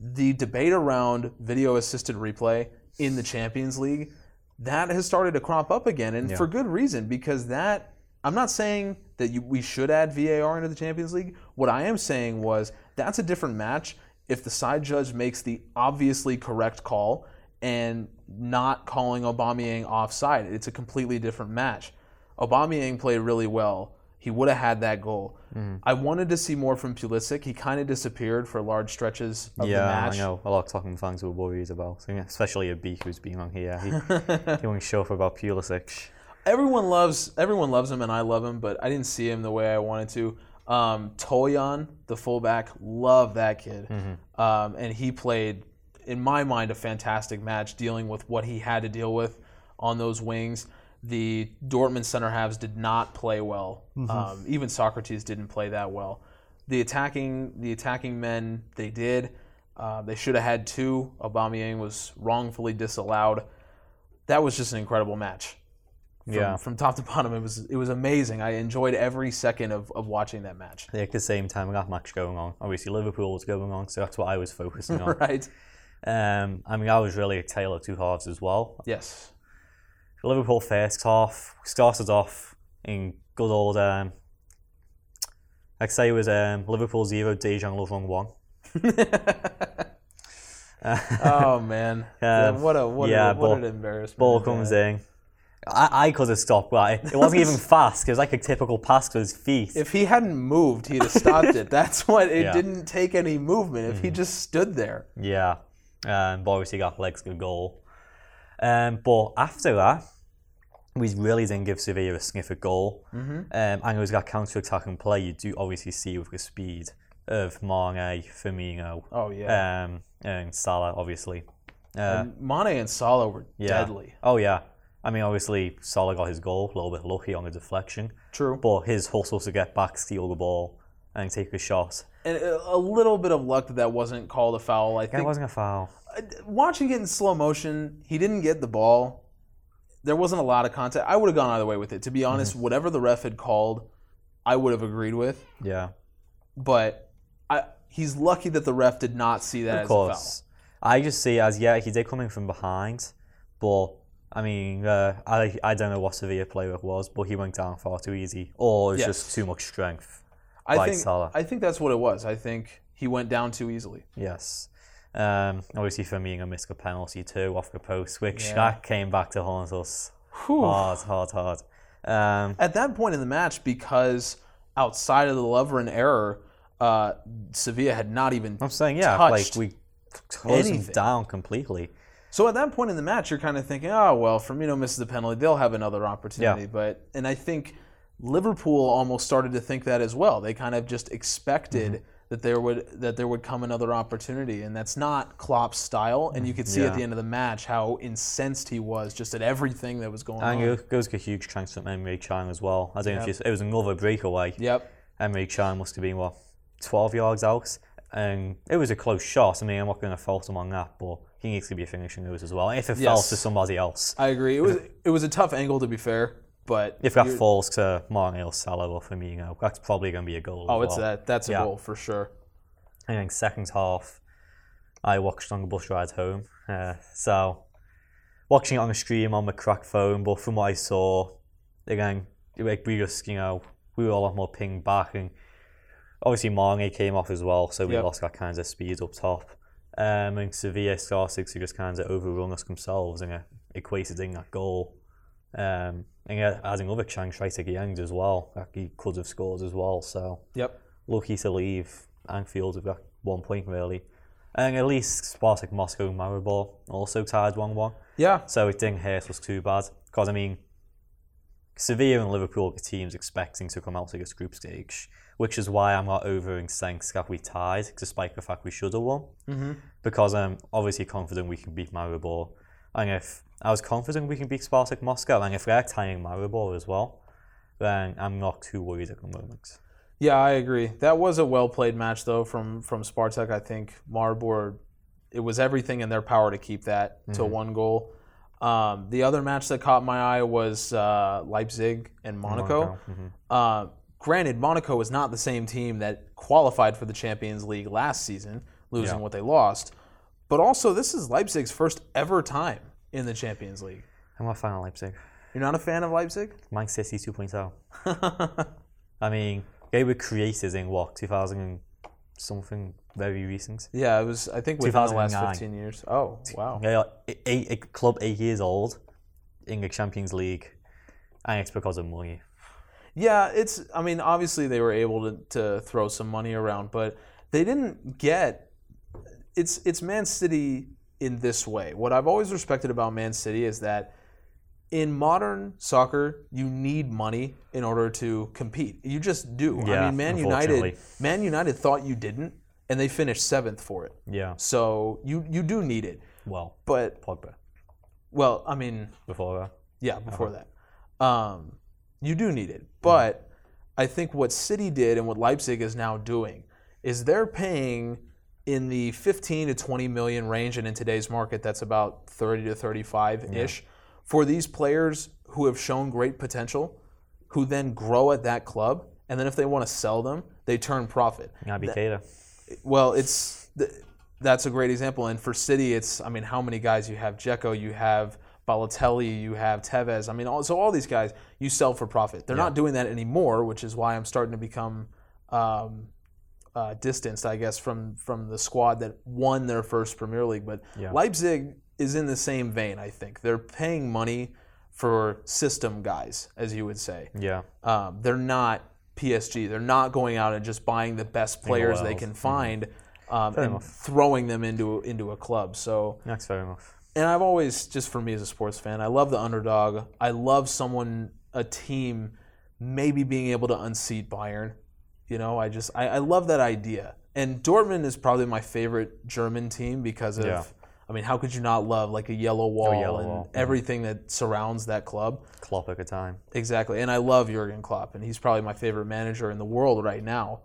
the debate around video assisted replay in the Champions League, that has started to crop up again. And for good reason because that, I'm not saying that you, we should add VAR into the Champions League. What I am saying was that's a different match if the side judge makes the obviously correct call and not calling Aubameyang offside. It's a completely different match. Aubameyang played really well. He would have had that goal. Mm-hmm. I wanted to see more from Pulisic. He kind of disappeared for large stretches of yeah, the match. Yeah, I know. A lot of Tottenham fans were worried about, especially a B who's been on here. He, he won't show for about Pulisic. Everyone loves everyone loves him, and I love him, but I didn't see him the way I wanted to. Um, Toljan, the fullback, love that kid, um, and he played, in my mind, a fantastic match, dealing with what he had to deal with on those wings. The Dortmund center halves did not play well. Um, even Sokratis didn't play that well. The attacking the attacking men they did. Uh, they should have had two. Aubameyang was wrongfully disallowed. That was just an incredible match. From, Yeah. from top to bottom, it was it was amazing. I enjoyed every second of, of watching that match. At the same time, we got match going on. Obviously, Liverpool was going on, so that's what I was focusing on. Right? Um, I mean, I was really a tale of two halves as well. Yes. Liverpool first half started off in good old. Um, I'd say it was um, Liverpool zero, Dejan Lovren one. Oh man. yeah, what a what, yeah, a, what an embarrassment. Ball comes that. in. I, I could have stopped, but it, wasn't even fast. It was like a typical pass with his feet. If he hadn't moved, he'd have stopped it. That's what it Yeah. Mm-hmm. didn't take any movement. If he just stood there. Yeah, um, but obviously got legs to goal. Um, but after that, we really didn't give Sevilla a sniff at goal. Mm-hmm. Um, and it was that counter attacking play you do obviously see with the speed of Mane, Firmino, Oh yeah. um, and Salah, obviously. Uh, and Mane and Salah were yeah. deadly. Oh yeah. I mean, obviously Salah got his goal, a little bit lucky on the deflection, True. but his hustle to get back, steal the ball, and take a shot. And a a little bit of luck that that wasn't called a foul. I think It wasn't a foul. watching it in slow motion, he didn't get the ball. There wasn't a lot of contact. I would have gone either way with it. To be honest, Mm-hmm. whatever the ref had called, I would have agreed with. Yeah. But I, he's lucky that the ref did not see that Of as a foul. course. I just see as yeah, he did come in from behind, but I mean, uh, I I don't know what severe player it was, but he went down far too easy, or it was Yes. just too much strength. I by think Salah. I think that's what it was. I think he went down too easily. Yes. Um, obviously, Firmino missed a penalty too off the post, which Yeah. that came back to haunt us. Whew. Hard, hard, hard. Um, At that point in the match, because outside of the Lovren error, uh, Sevilla had not even. I'm saying yeah, like we closed him down completely. So at that point in the match, you're kind of thinking, oh well, Firmino misses the penalty, they'll have another opportunity. Yeah. But and I think Liverpool almost started to think that as well. They kind of just expected Mm-hmm. that there would that there would come another opportunity, and that's not Klopp's style. And you could see at the end of the match how incensed he was just at everything that was going And on. And it goes a huge chance from Emre Can as well. I don't know if you, it was another breakaway. Yep. Emre Can must have been what 12 yards out, and it was a close shot. I mean, I'm not going to fault him on that, but he needs to be finishing those as well. If it fell Yes. to somebody else, I agree. It was it was a tough angle to be fair, but if that falls to or Salah or Firmino, that's probably going to be a goal. oh, it's that that's a Yeah. goal for sure. I then second half, I watched on the bus ride home. Uh, so watching it on the stream on my crack phone, but from what I saw, again, like we just you know we were a lot more ping back, and obviously Mane came off as well, so we Yep. lost that kind of speed up top. Um, and Sevilla started to just kind of overrun us themselves and it equated in that goal. Um, and yeah, adding other chance right at the as well, he could have scored as well. So Yep. lucky to leave Anfield with that one point really. And at least Spartak Moscow and Maribor also tied 1 1. Yeah. So it didn't hurt us too bad. Because, I mean, Sevilla and Liverpool are the teams expecting to come out of this group stage, which is why I'm not over in saying that we tied, despite the fact we should have won. Mm-hmm. Because I'm obviously confident we can beat Maribor. And if I was confident we can beat Spartak Moscow, and if they're tying Maribor as well, then I'm not too worried at the moment. Yeah, I agree. That was a well played match though from from Spartak. I think Maribor, it was everything in their power to keep that to Mm-hmm. one goal. Um, the other match that caught my eye was uh, Leipzig and Monaco. mm-hmm. Uh, granted, Monaco is not the same team that qualified for the Champions League last season, losing Yeah. what they lost. But also, this is Leipzig's first ever time in the Champions League. I'm not a fan of Leipzig. You're not a fan of Leipzig? Man City 2.0. I mean, they were created in what, 2000 and something very recent? Yeah, it was. I think within the last 15 years. Oh, wow. A, a, a club eight years old in the Champions League, and it's because of money. Yeah, it's. I mean, obviously they were able to, to throw some money around, but they didn't get. It's it's Man City in this way. What I've always respected about Man City is that in modern soccer, you need money in order to compete. You just do. Yeah, I mean, Man United. Man United thought you didn't, and they finished seventh for it. Yeah. So you you do need it, Well, but Pogba well, I mean, before that. yeah, before that. Um, you do need it, but I think what City did and what Leipzig is now doing is they're paying in the 15 to 20 million range, and in today's market, that's about 30 to 35 ish, for these players who have shown great potential, who then grow at that club, and then if they want to sell them, they turn profit. Naby Keita. Well, it's that's a great example. And for City, it's I mean, how many guys you have? Dzeko, you have Balotelli, you have Tevez. I mean, all, so all these guys you sell for profit. They're not doing that anymore, which is why I'm starting to become um, uh, distanced, I guess, from from the squad that won their first Premier League. But Yeah. Leipzig is in the same vein. I think they're paying money for system guys, as you would say. Yeah. Um, they're not PSG. They're not going out and just buying the best players they can find um, and enough. throwing them into into a club. So, That's fair enough. and I've always, just for me as a sports fan, I love the underdog. I love someone, a team, maybe being able to unseat Bayern. You know, I just I, I love that idea. And Dortmund is probably my favorite German team because of. Yeah. I mean, how could you not love like a yellow wall yellow and wall, everything that surrounds that club? Klopp at the time. Exactly, and I love Jurgen Klopp, and he's probably my favorite manager in the world right now.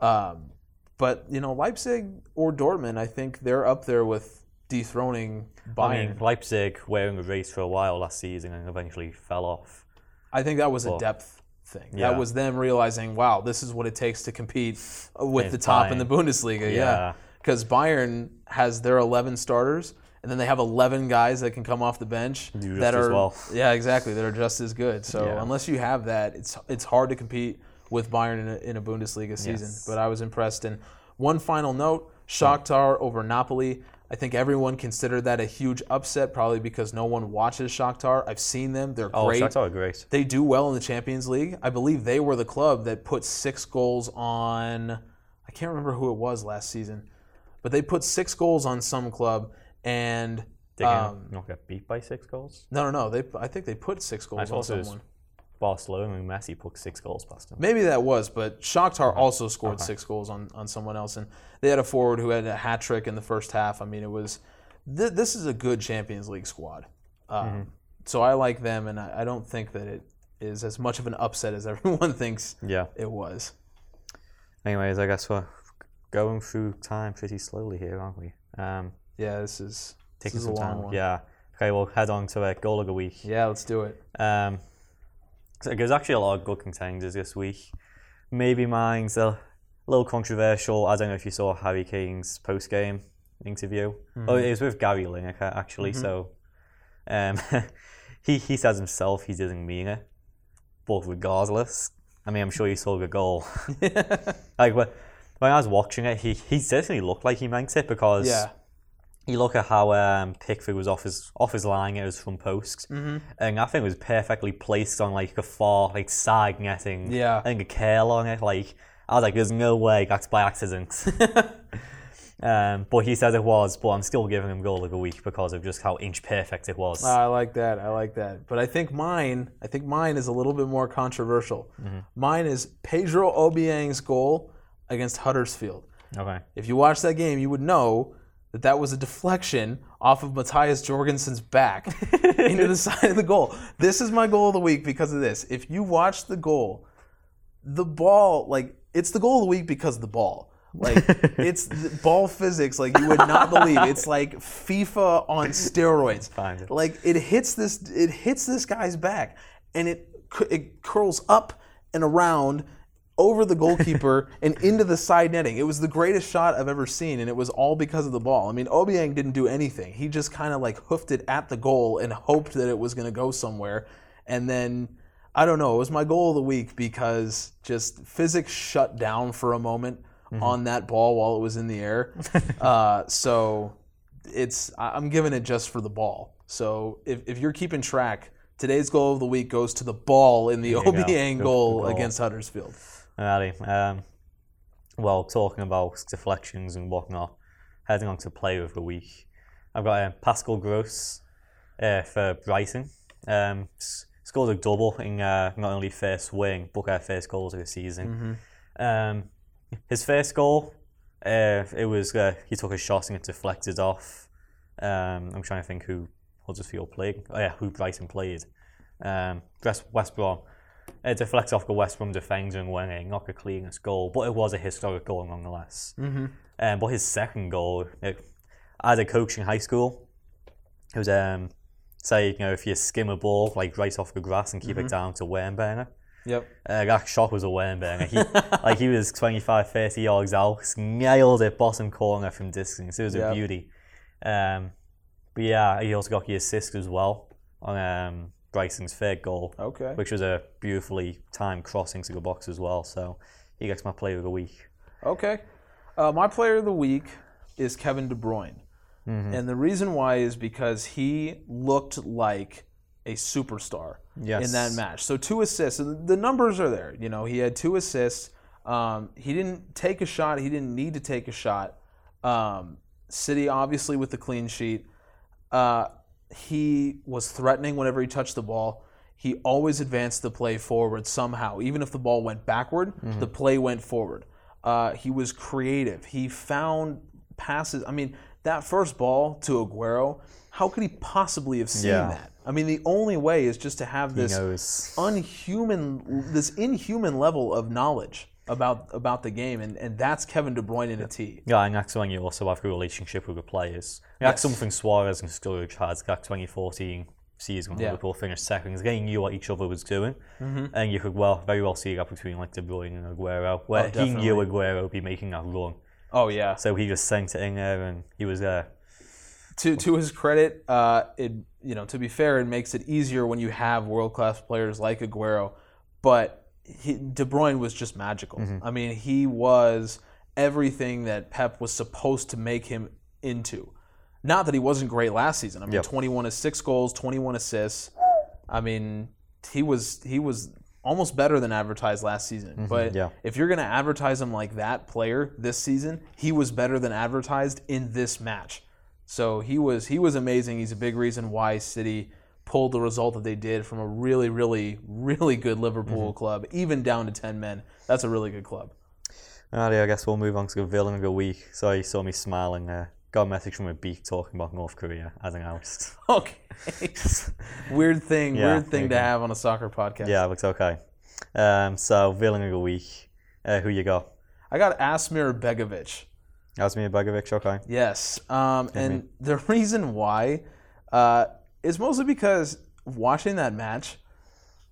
Um, but you know, Leipzig or Dortmund, I think they're up there with dethroning Bayern. I mean, Leipzig were in the race for a while last season and eventually fell off. I think that was a depth thing. yeah. That was them realizing, wow, this is what it takes to compete with In the top in the Bundesliga. Yeah, Yeah. because Bayern has their 11 starters, and then they have 11 guys that can come off the bench that as are well. yeah, exactly, that are just as good. So Yeah. unless you have that, it's it's hard to compete with Bayern in a, in a Bundesliga season. Yes. But I was impressed. And one final note: Shakhtar over Napoli. I think everyone considered that a huge upset, probably because no one watches Shakhtar. I've seen them; they're Oh, great. Shakhtar are great. They do well in the Champions League. I believe they were the club that put six goals on. I can't remember who it was last season, but they put six goals on some club. And They um, not get beat by six goals. no, no, no. They I think they put six goals on thought it was- someone. Barcelona and Messi put six goals past them. Maybe that was, but Shakhtar also scored Okay. six goals on, on someone else, and they had a forward who had a hat trick in the first half. I mean, it was th- this is a good Champions League squad, um, Mm-hmm. so I like them, and I, I don't think that it is as much of an upset as everyone thinks Yeah. it was. Anyways, I guess we're going through time pretty slowly here, aren't we? Um, Yeah, this is this taking is a some time. one. Yeah. Okay, we'll head on to a goal of the week. yeah, let's do it. Um, there's actually a lot of good contenders this week. Maybe mine's a little controversial. I don't know if you saw Harry Kane's post game interview. Oh, it was with Gary Lineker actually. So, um, he he says himself he doesn't mean it, but regardless, I mean I'm sure you saw the goal. like when, when I was watching it, he he certainly looked like he meant it because Yeah, you look at how um, Pickford was off his off his line, it was from post, Mm-hmm. and I think it was perfectly placed on like a far like side netting. Yeah. I think a curl on it. Like I was like, there's no way that's by accident. um, but he says it was, but I'm still giving him goal of the week because of just how inch perfect it was. I like that. I like that. But I think mine, I think mine is a little bit more controversial. Mine is Pedro Obiang's goal against Huddersfield. okay. If you watch that game, you would know that that was a deflection off of Mathias Jorgensen's back into the side of the goal. This is my goal of the week because of this. If you watch the goal, the ball, like, it's the goal of the week because of the ball. Like, it's ball physics, like, you would not believe. It's like FIFA on steroids. Find it. Like, it hits this, it hits this guy's back, and it, it curls up and around over the goalkeeper and into the side netting. It was the greatest shot I've ever seen, and it was all because of the ball. I mean, Obiang didn't do anything. He just kind of like hoofed it at the goal and hoped that it was going to go somewhere. And then, I don't know, it was my goal of the week because just physics shut down for a moment on that ball while it was in the air. uh, so it's I'm giving it just for the ball. So if, if you're keeping track, today's goal of the week goes to the ball in the you go. Obiang goal goal. against Huddersfield. Alrighty. Um, well, talking about deflections and whatnot, heading on to player of the week, I've got um, Pascal Gross uh, for Brighton. Um, scored a double in uh, not only first wing but uh, first goals of the season. Um, his first goal, uh, it was uh, he took a shot and it deflected off. Um, I'm trying to think who Huddersfield played. Oh yeah, who Brighton played. Um, West Brom. It deflects off the West Brom defender and winning, not the cleanest goal, but it was a historic goal nonetheless. Mm-hmm. Um, but his second goal, it, as a coach in high school, it was um, say you know if you skim a ball like right off the grass and keep it down to Wernberger. Yep. Uh, that shot was a Wernberger. He, like he was 25, 30 yards out, nailed it bottom corner from distance. It was Yep. a beauty. Um, but yeah, he also got the assist as well on um, Brighton's third goal, Okay. which was a beautifully timed crossing to the box as well. So he gets my player of the week. Okay. Uh, my player of the week is Kevin De Bruyne. Mm-hmm. And the reason why is because he looked like a superstar Yes. in that match. So two assists. and The numbers are there. You know, he had two assists. Um, he didn't take a shot. He didn't need to take a shot. Um, City, obviously, with the clean sheet. Uh, he was threatening whenever he touched the ball. He always advanced the play forward somehow. Even if the ball went backward, the play went forward. Uh, he was creative. He found passes. I mean, that first ball to Aguero, how could he possibly have seen Yeah. that? I mean, the only way is just to have this unhuman, this inhuman level of knowledge about about the game, and, and that's Kevin De Bruyne in a T. Yeah, and that's when you also have a relationship with the players. That's Yes. something Suarez and Sturridge had that 2014 season when Yeah. Liverpool finished second. is They knew what each other was doing, and you could well very well see that between like De Bruyne and Aguero, where he knew. Aguero would be making that run, Oh yeah. so he just sent it in there and he was there. to to his credit, uh, it you know to be fair, it makes it easier when you have world class players like Aguero, but he, De Bruyne was just magical. Mm-hmm. I mean, he was everything that Pep was supposed to make him into. Not that he wasn't great last season. I mean, Yep. 21 is six goals, 21 assists. I mean, he was he was almost better than advertised last season. But Mm-hmm. yeah. if you're going to advertise him like that player this season, he was better than advertised in this match. So he was he was amazing. He's a big reason why City pulled the result that they did from a really really really good Liverpool Mm-hmm. club, even down to 10 men. That's a really good club. Alrighty, I guess we'll move on to the villain of the week. Sorry, you saw me smiling there. Got a message from a beak talking about North Korea as announced. Okay. weird thing, Yeah, weird thing to have on a soccer podcast. yeah, looks okay. Um, so villain of the week. Uh, who you got? I got Asmir Begovic. Asmir Begovic, okay. Yes, um, and the reason why uh, is mostly because watching that match,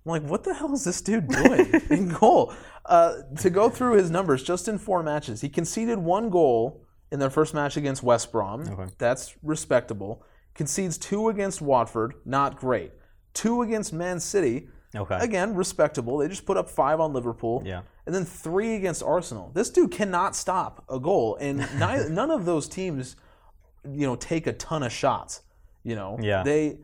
I'm like, what the hell is this dude doing in goal? Uh, to go through his numbers, just in four matches, he conceded one goal in their first match against West Brom. That's respectable. Concedes two against Watford, not great. Two against Man City, Okay. again respectable. They just put up five on Liverpool. Yeah. And then three against Arsenal. This dude cannot stop a goal, and none of those teams, you know, take a ton of shots. You know, Yeah. They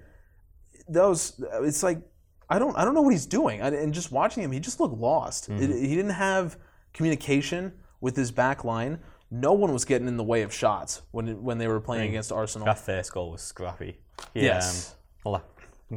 those. It's like I don't I don't know what he's doing. I, and just watching him, he just looked lost. Mm-hmm. It, he didn't have communication with his back line. No one was getting in the way of shots when when they were playing against Arsenal. That first goal was scrappy. He, Yes. Um, well,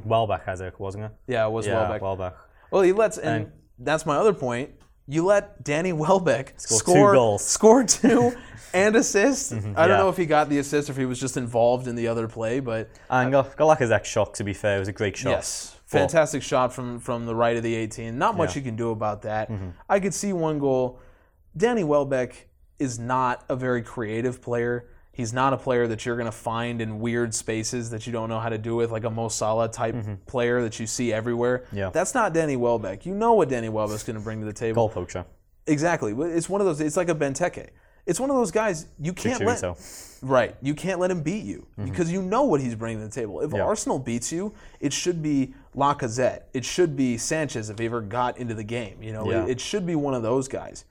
Welbeck has it, wasn't it? Yeah, it was Yeah, Welbeck. Welbeck. Well, he lets, and, that's my other point. You let Danny Welbeck Score two score goals. score two, and assist. Mm-hmm. I don't yeah. know if he got the assist or if he was just involved in the other play, but And Lacazette's shot, to be fair, was a great shot. yes, But- fantastic shot from from the right of the 18. Not much Yeah. you can do about that. Mm-hmm. I could see one goal. Danny Welbeck is not a very creative player. He's not a player that you're going to find in weird spaces that you don't know how to do with, like a Mo Salah type player that you see everywhere. Yeah. That's not Danny Welbeck. You know what Danny Welbeck's going to bring to the table. Goal poacher. Exactly. It's one of those. It's like a Benteke. It's one of those guys you can't let. Chicharito. Right. You can't let him beat you because you know what he's bringing to the table. If Mm-hmm. Yeah. Arsenal beats you, it should be Lacazette. It should be Sanchez if he ever got into the game. You know, Yeah. it, it should be one of those guys,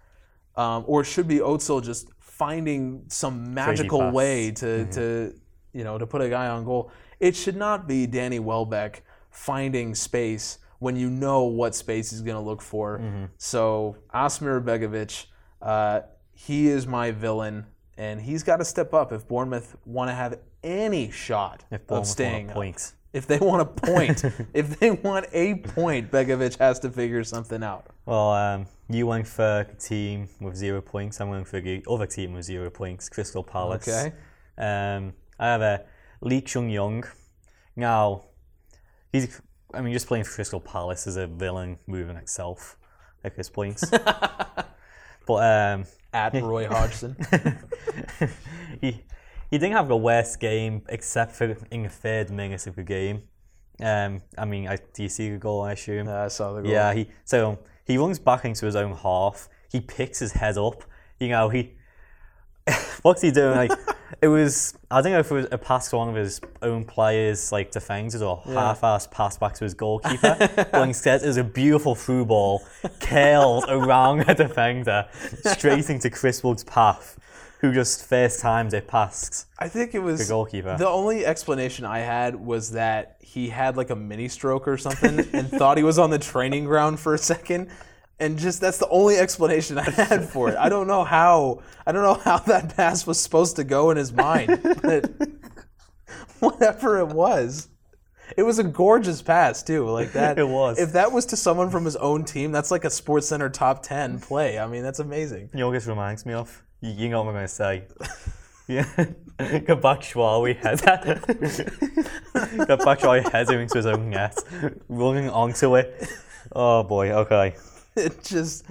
um, or it should be Özil just finding some magical way to to you know to put a guy on goal. It should not be Danny Welbeck finding space when you know what space he's going to look for. So Asmir Begovic, uh, he is my villain, and he's got to step up if Bournemouth want to have any shot If of staying a up. point. If they want a point, if they want a point, Begovic has to figure something out. Well, um, you went for a team with zero points. I'm going for the other team with zero points, Crystal Palace. Okay. Um, I have a Lee Chung-yong. Now, he's I mean, just playing for Crystal Palace is a villain moving itself at this point. but um, At Roy Hodgson. he he didn't have the worst game except for in the third minute of the game. Um, I mean, I, do you see the goal? I assume. Yeah, I saw the goal. Yeah, he so he runs back into his own half. He picks his head up. You know, he what's he doing? Like it was I don't know if it was a pass to one of his own players, like defenders, or half-ass pass back to his goalkeeper. but instead, it was a beautiful through ball curled around a defender, straight into Chris Wood's path, who just first times it past. I think it was The goalkeeper. The only explanation I had was that he had like a mini stroke or something and thought he was on the training ground for a second. And just that's the only explanation I had for it. I don't know how I don't know how that pass was supposed to go in his mind. But whatever it was. It was a gorgeous pass too. Like that It was. If that was to someone from his own team, that's like a Sports Center top ten play. I mean, that's amazing. You know what this reminds me of? You, you know what I'm going to say. Yeah, get back Schwawi header. get back Schwawi header into his own net, running onto it. Oh boy, okay. it just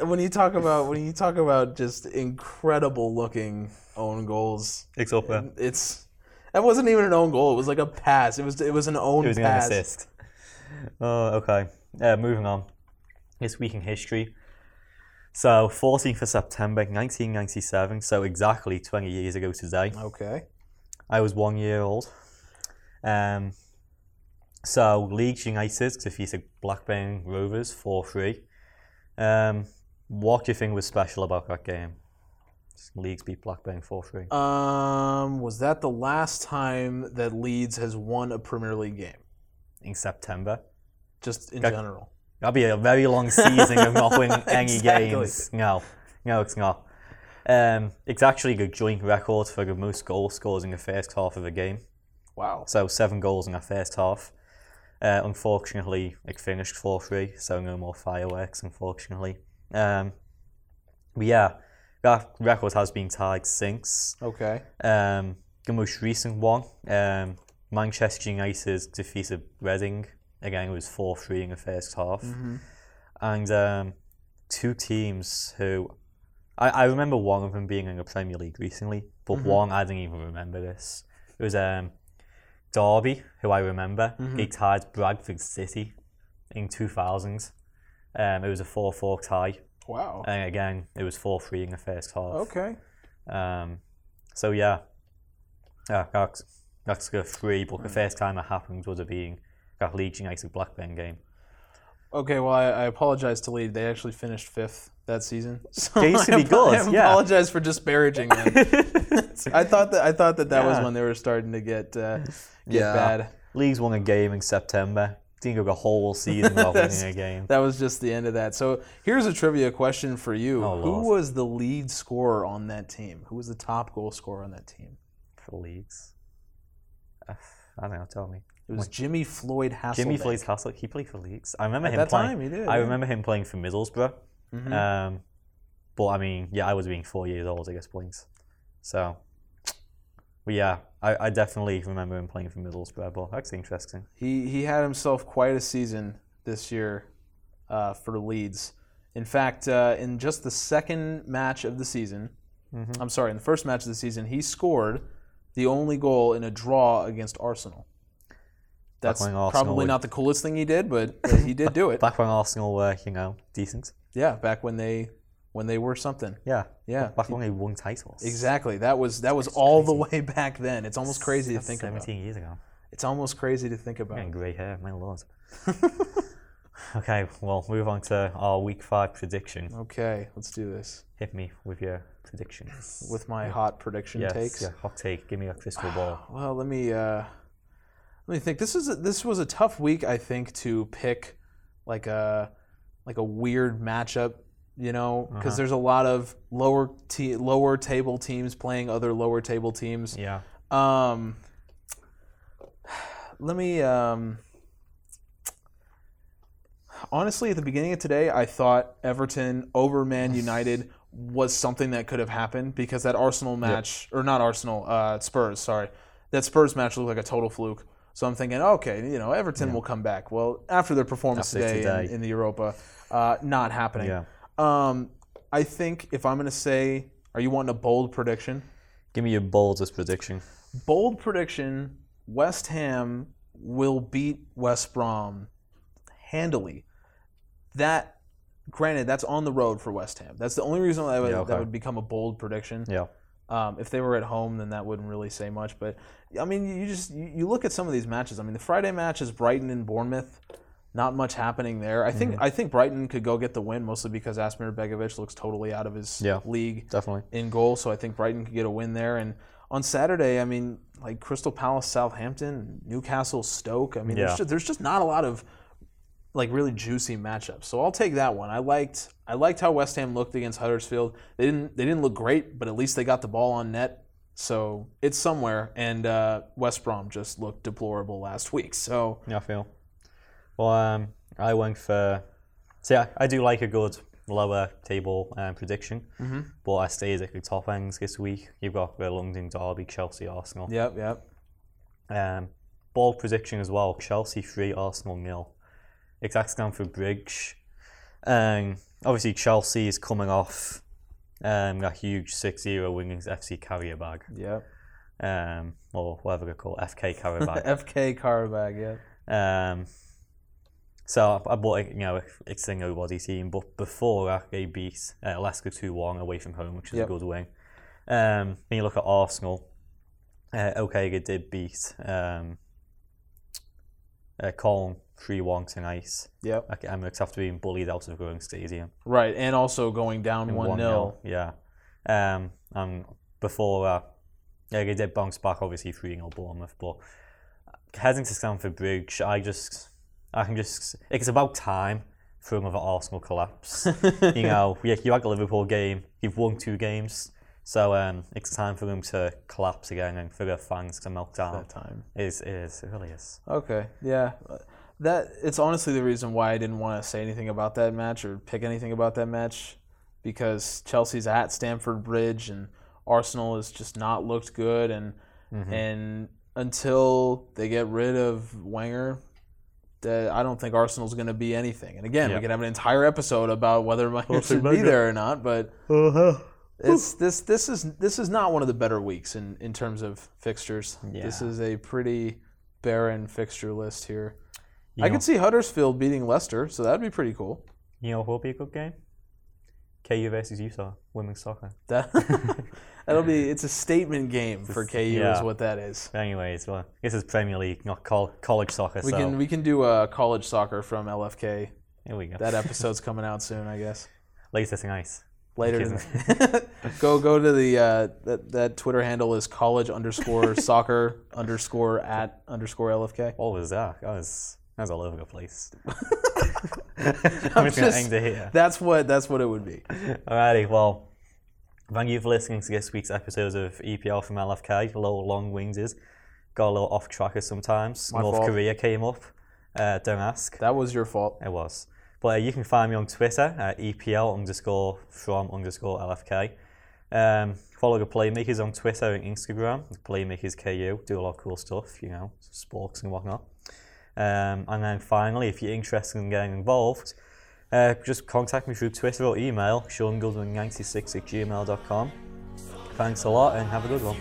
when you talk about when you talk about just incredible looking own goals, It's up it's that wasn't even an own goal. It was like a pass. It was it was an own It was an pass. assist. Oh, okay. Uh, moving on. This week in history. So, 14th of September 1997, so exactly 20 years ago today. Okay. I was one year old. Um, so Leeds United defeated Blackburn Rovers 4 3. Um, what do you think was special about that game? Leeds beat Blackburn 4 3. Um, was that the last time that Leeds has won a Premier League game? in September. Just in Got- general. That'd be a very long season of not winning any Exactly. games. No, no, it's not. Um, it's actually the joint record for the most goal scores in the first half of a game. Wow. So seven goals in the first half. Uh, unfortunately, it finished 4 3, so no more fireworks, unfortunately. Um, but yeah, that record has been tied since. Okay. Um, the most recent one, um, Manchester United defeated Reading. Again, it was 4 3 in the first half. And um, two teams who. I, I remember one of them being in the Premier League recently, but one I didn't even remember this. It was um, Derby, who I remember. He tied Bradford City in 2000. Um, it was a 4 4 tie. Wow. And again, it was 4 3 in the first half. Okay. Um, so yeah, yeah, that's that's the three. But the first time it happened would have been that Leeds United Blackburn game. Okay, well, I, I apologize to Leeds. They actually finished fifth that season. So They used to I be apo- good, I yeah. apologize for disparaging them. I thought that I thought that that was when they were starting to get uh, get Yeah. bad. Leagues won a game in September. Didn't go the whole season without winning a game. That was just the end of that. So here's a trivia question for you: Oh, Who Lord. was the lead scorer on that team? Who was the top goal scorer on that team? for Leeds. Uh, I don't know. Tell me. It was Jimmy Floyd Hasselbaink. Jimmy Floyd Castle. He played for Leeds. I remember At him that playing. time, he did, I yeah. remember him playing for Middlesbrough. Mhm. Um, but I mean, yeah, I was being four years old I guess, point. So, but yeah, I, I definitely remember him playing for Middlesbrough. But that's interesting. He he had himself quite a season this year uh, for Leeds. In fact, uh, in just the second match of the season, Mm-hmm. I'm sorry, in the first match of the season, he scored the only goal in a draw against Arsenal. That's Arsenal probably would- not the coolest thing he did, but but he did do it. Back when Arsenal were, you know, decent. Yeah, back when they when they were something. Yeah. Yeah. Back when they won titles. Exactly. That was that was all the way back then. It's almost crazy to That's think about. 17 years ago. It's almost crazy to think about. Getting grey hair, my lord. okay, well, move on to our week five prediction. Okay, let's do this Hit me with your predictions. with my hot prediction yes, takes. yeah, hot take. Give me a crystal ball. Well, let me uh, let me think. This is a, this was a tough week, I think, to pick like a like a weird matchup. You know, because Uh-huh. there's a lot of lower te- lower table teams playing other lower table teams. Yeah. Um, let me. Um, honestly, at the beginning of today, I thought Everton over Man United was something that could have happened because that Arsenal match, or not Arsenal, uh, Spurs, sorry, that Spurs match looked like a total fluke. So I'm thinking, okay, you know, Everton will come back. Well, after their performance After today, today. In, in the Europa, uh, not happening. Yeah. Um, I think if I'm going to say, are you wanting a bold prediction? Give me your boldest prediction. Bold prediction: West Ham will beat West Brom handily. That, granted, that's on the road for West Ham. That's the only reason that would, Yeah, okay. that would become a bold prediction. Yeah. Um, if they were at home, then that wouldn't really say much. But I mean, you just you, you look at some of these matches. I mean, the Friday match is Brighton and Bournemouth. Not much happening there. I Mm-hmm. think I think Brighton could go get the win mostly because Asmir Begovic looks totally out of his Yeah. league Definitely. in goal. So I think Brighton could get a win there. And on Saturday, I mean, like Crystal Palace, Southampton, Newcastle, Stoke. I mean, Yeah. there's, just, there's just not a lot of like really juicy matchups. So I'll take that one. I liked I liked how West Ham looked against Huddersfield. They didn't they didn't look great, but at least they got the ball on net. So it's somewhere. And uh, West Brom just looked deplorable last week. So Yeah, I feel. Well, um, I went for. See, I, I do like a good lower table um, prediction, mm-hmm. but I stayed at the top ends this week. You've got the London Derby, Chelsea, Arsenal. yep, yep. Um, bold prediction as well: Chelsea three, Arsenal nil. Exact for Bridge. Um, obviously, Chelsea is coming off um, that huge 6-0 win FC Carrier bag, Yep. um, or whatever they call it, FK Carrier bag. FK Qarabag, yep. Um, so I bought, you know, it's a nobody team, but before that, they beat uh, Leicester 2 1 away from home, which is Yep. a good win. Um, when you look at Arsenal, uh, okay, they did beat um, uh, Köln 3 1 tonight. Yep. Like, Emirates after being bullied out of Growing Stadium. Right. And also going down 1 0. Yeah. Um, and before that, yeah, they did bounce back, obviously 3 0 Bournemouth, but heading to Stamford Bridge, I just, I can just, it's about time for another Arsenal collapse. you know, you, you had the Liverpool game, you've won two games, so um, it's time for them to collapse again and for their fans to melt down. That time. It is, it is, it really is. Okay, yeah. That it's honestly the reason why I didn't want to say anything about that match or pick anything about that match because Chelsea's at Stamford Bridge and Arsenal has just not looked good and mm-hmm. and until they get rid of Wenger that I don't think Arsenal's going to be anything. And again, Yeah. we could have an entire episode about whether Wenger should be there or not, but uh-huh. it's this this is this is not one of the better weeks in in terms of fixtures. This is a pretty barren fixture list here. You I know, could see Huddersfield beating Leicester, so that'd be pretty cool. You know will be a good game? KU versus Utah, women's soccer. That that'll be it's a statement game for KU yeah. is what that is. Anyways, well, this is Premier League, not col- college soccer, We so can we can do uh, college soccer from LFK. here we go. That episode's coming out soon, I guess. Later tonight. Later, tonight. go go to the uh, that that Twitter handle is college underscore soccer underscore at underscore LFK. What was that? That was, that was all over the place. I'm just going to just- end it here. That's what that's what it would be. Alrighty, well, thank you for listening to this week's episode of EPL from LFK. A little long wings is Got a little off tracker sometimes. My North fault. Korea came up. Uh, don't ask. That was your fault. It was. But uh, you can find me on Twitter at EPL underscore from underscore LFK. Um, follow the Playmakers on Twitter and Instagram. Playmakers KU. Do a lot of cool stuff, you know, sports and whatnot. Um, and then finally, if you're interested in getting involved, uh, just contact me through Twitter or email, seangoodwin96 at gmail.com. Thanks a lot and have a good one.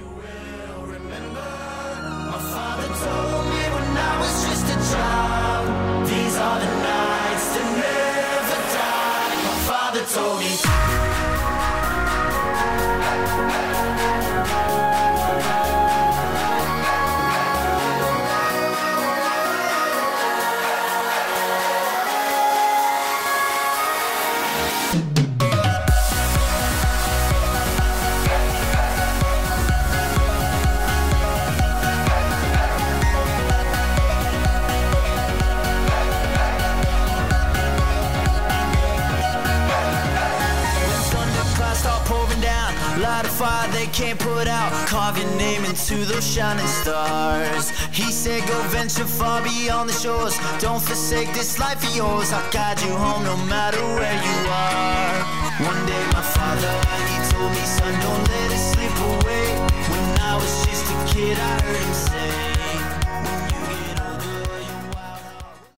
Can't put out. Carve your name into those shining stars. He said, Go venture far beyond the shores. Don't forsake this life of yours. I'll guide you home no matter where you are. One day, my father, he told me, Son, don't let it slip away. When I was just a kid, I heard him say.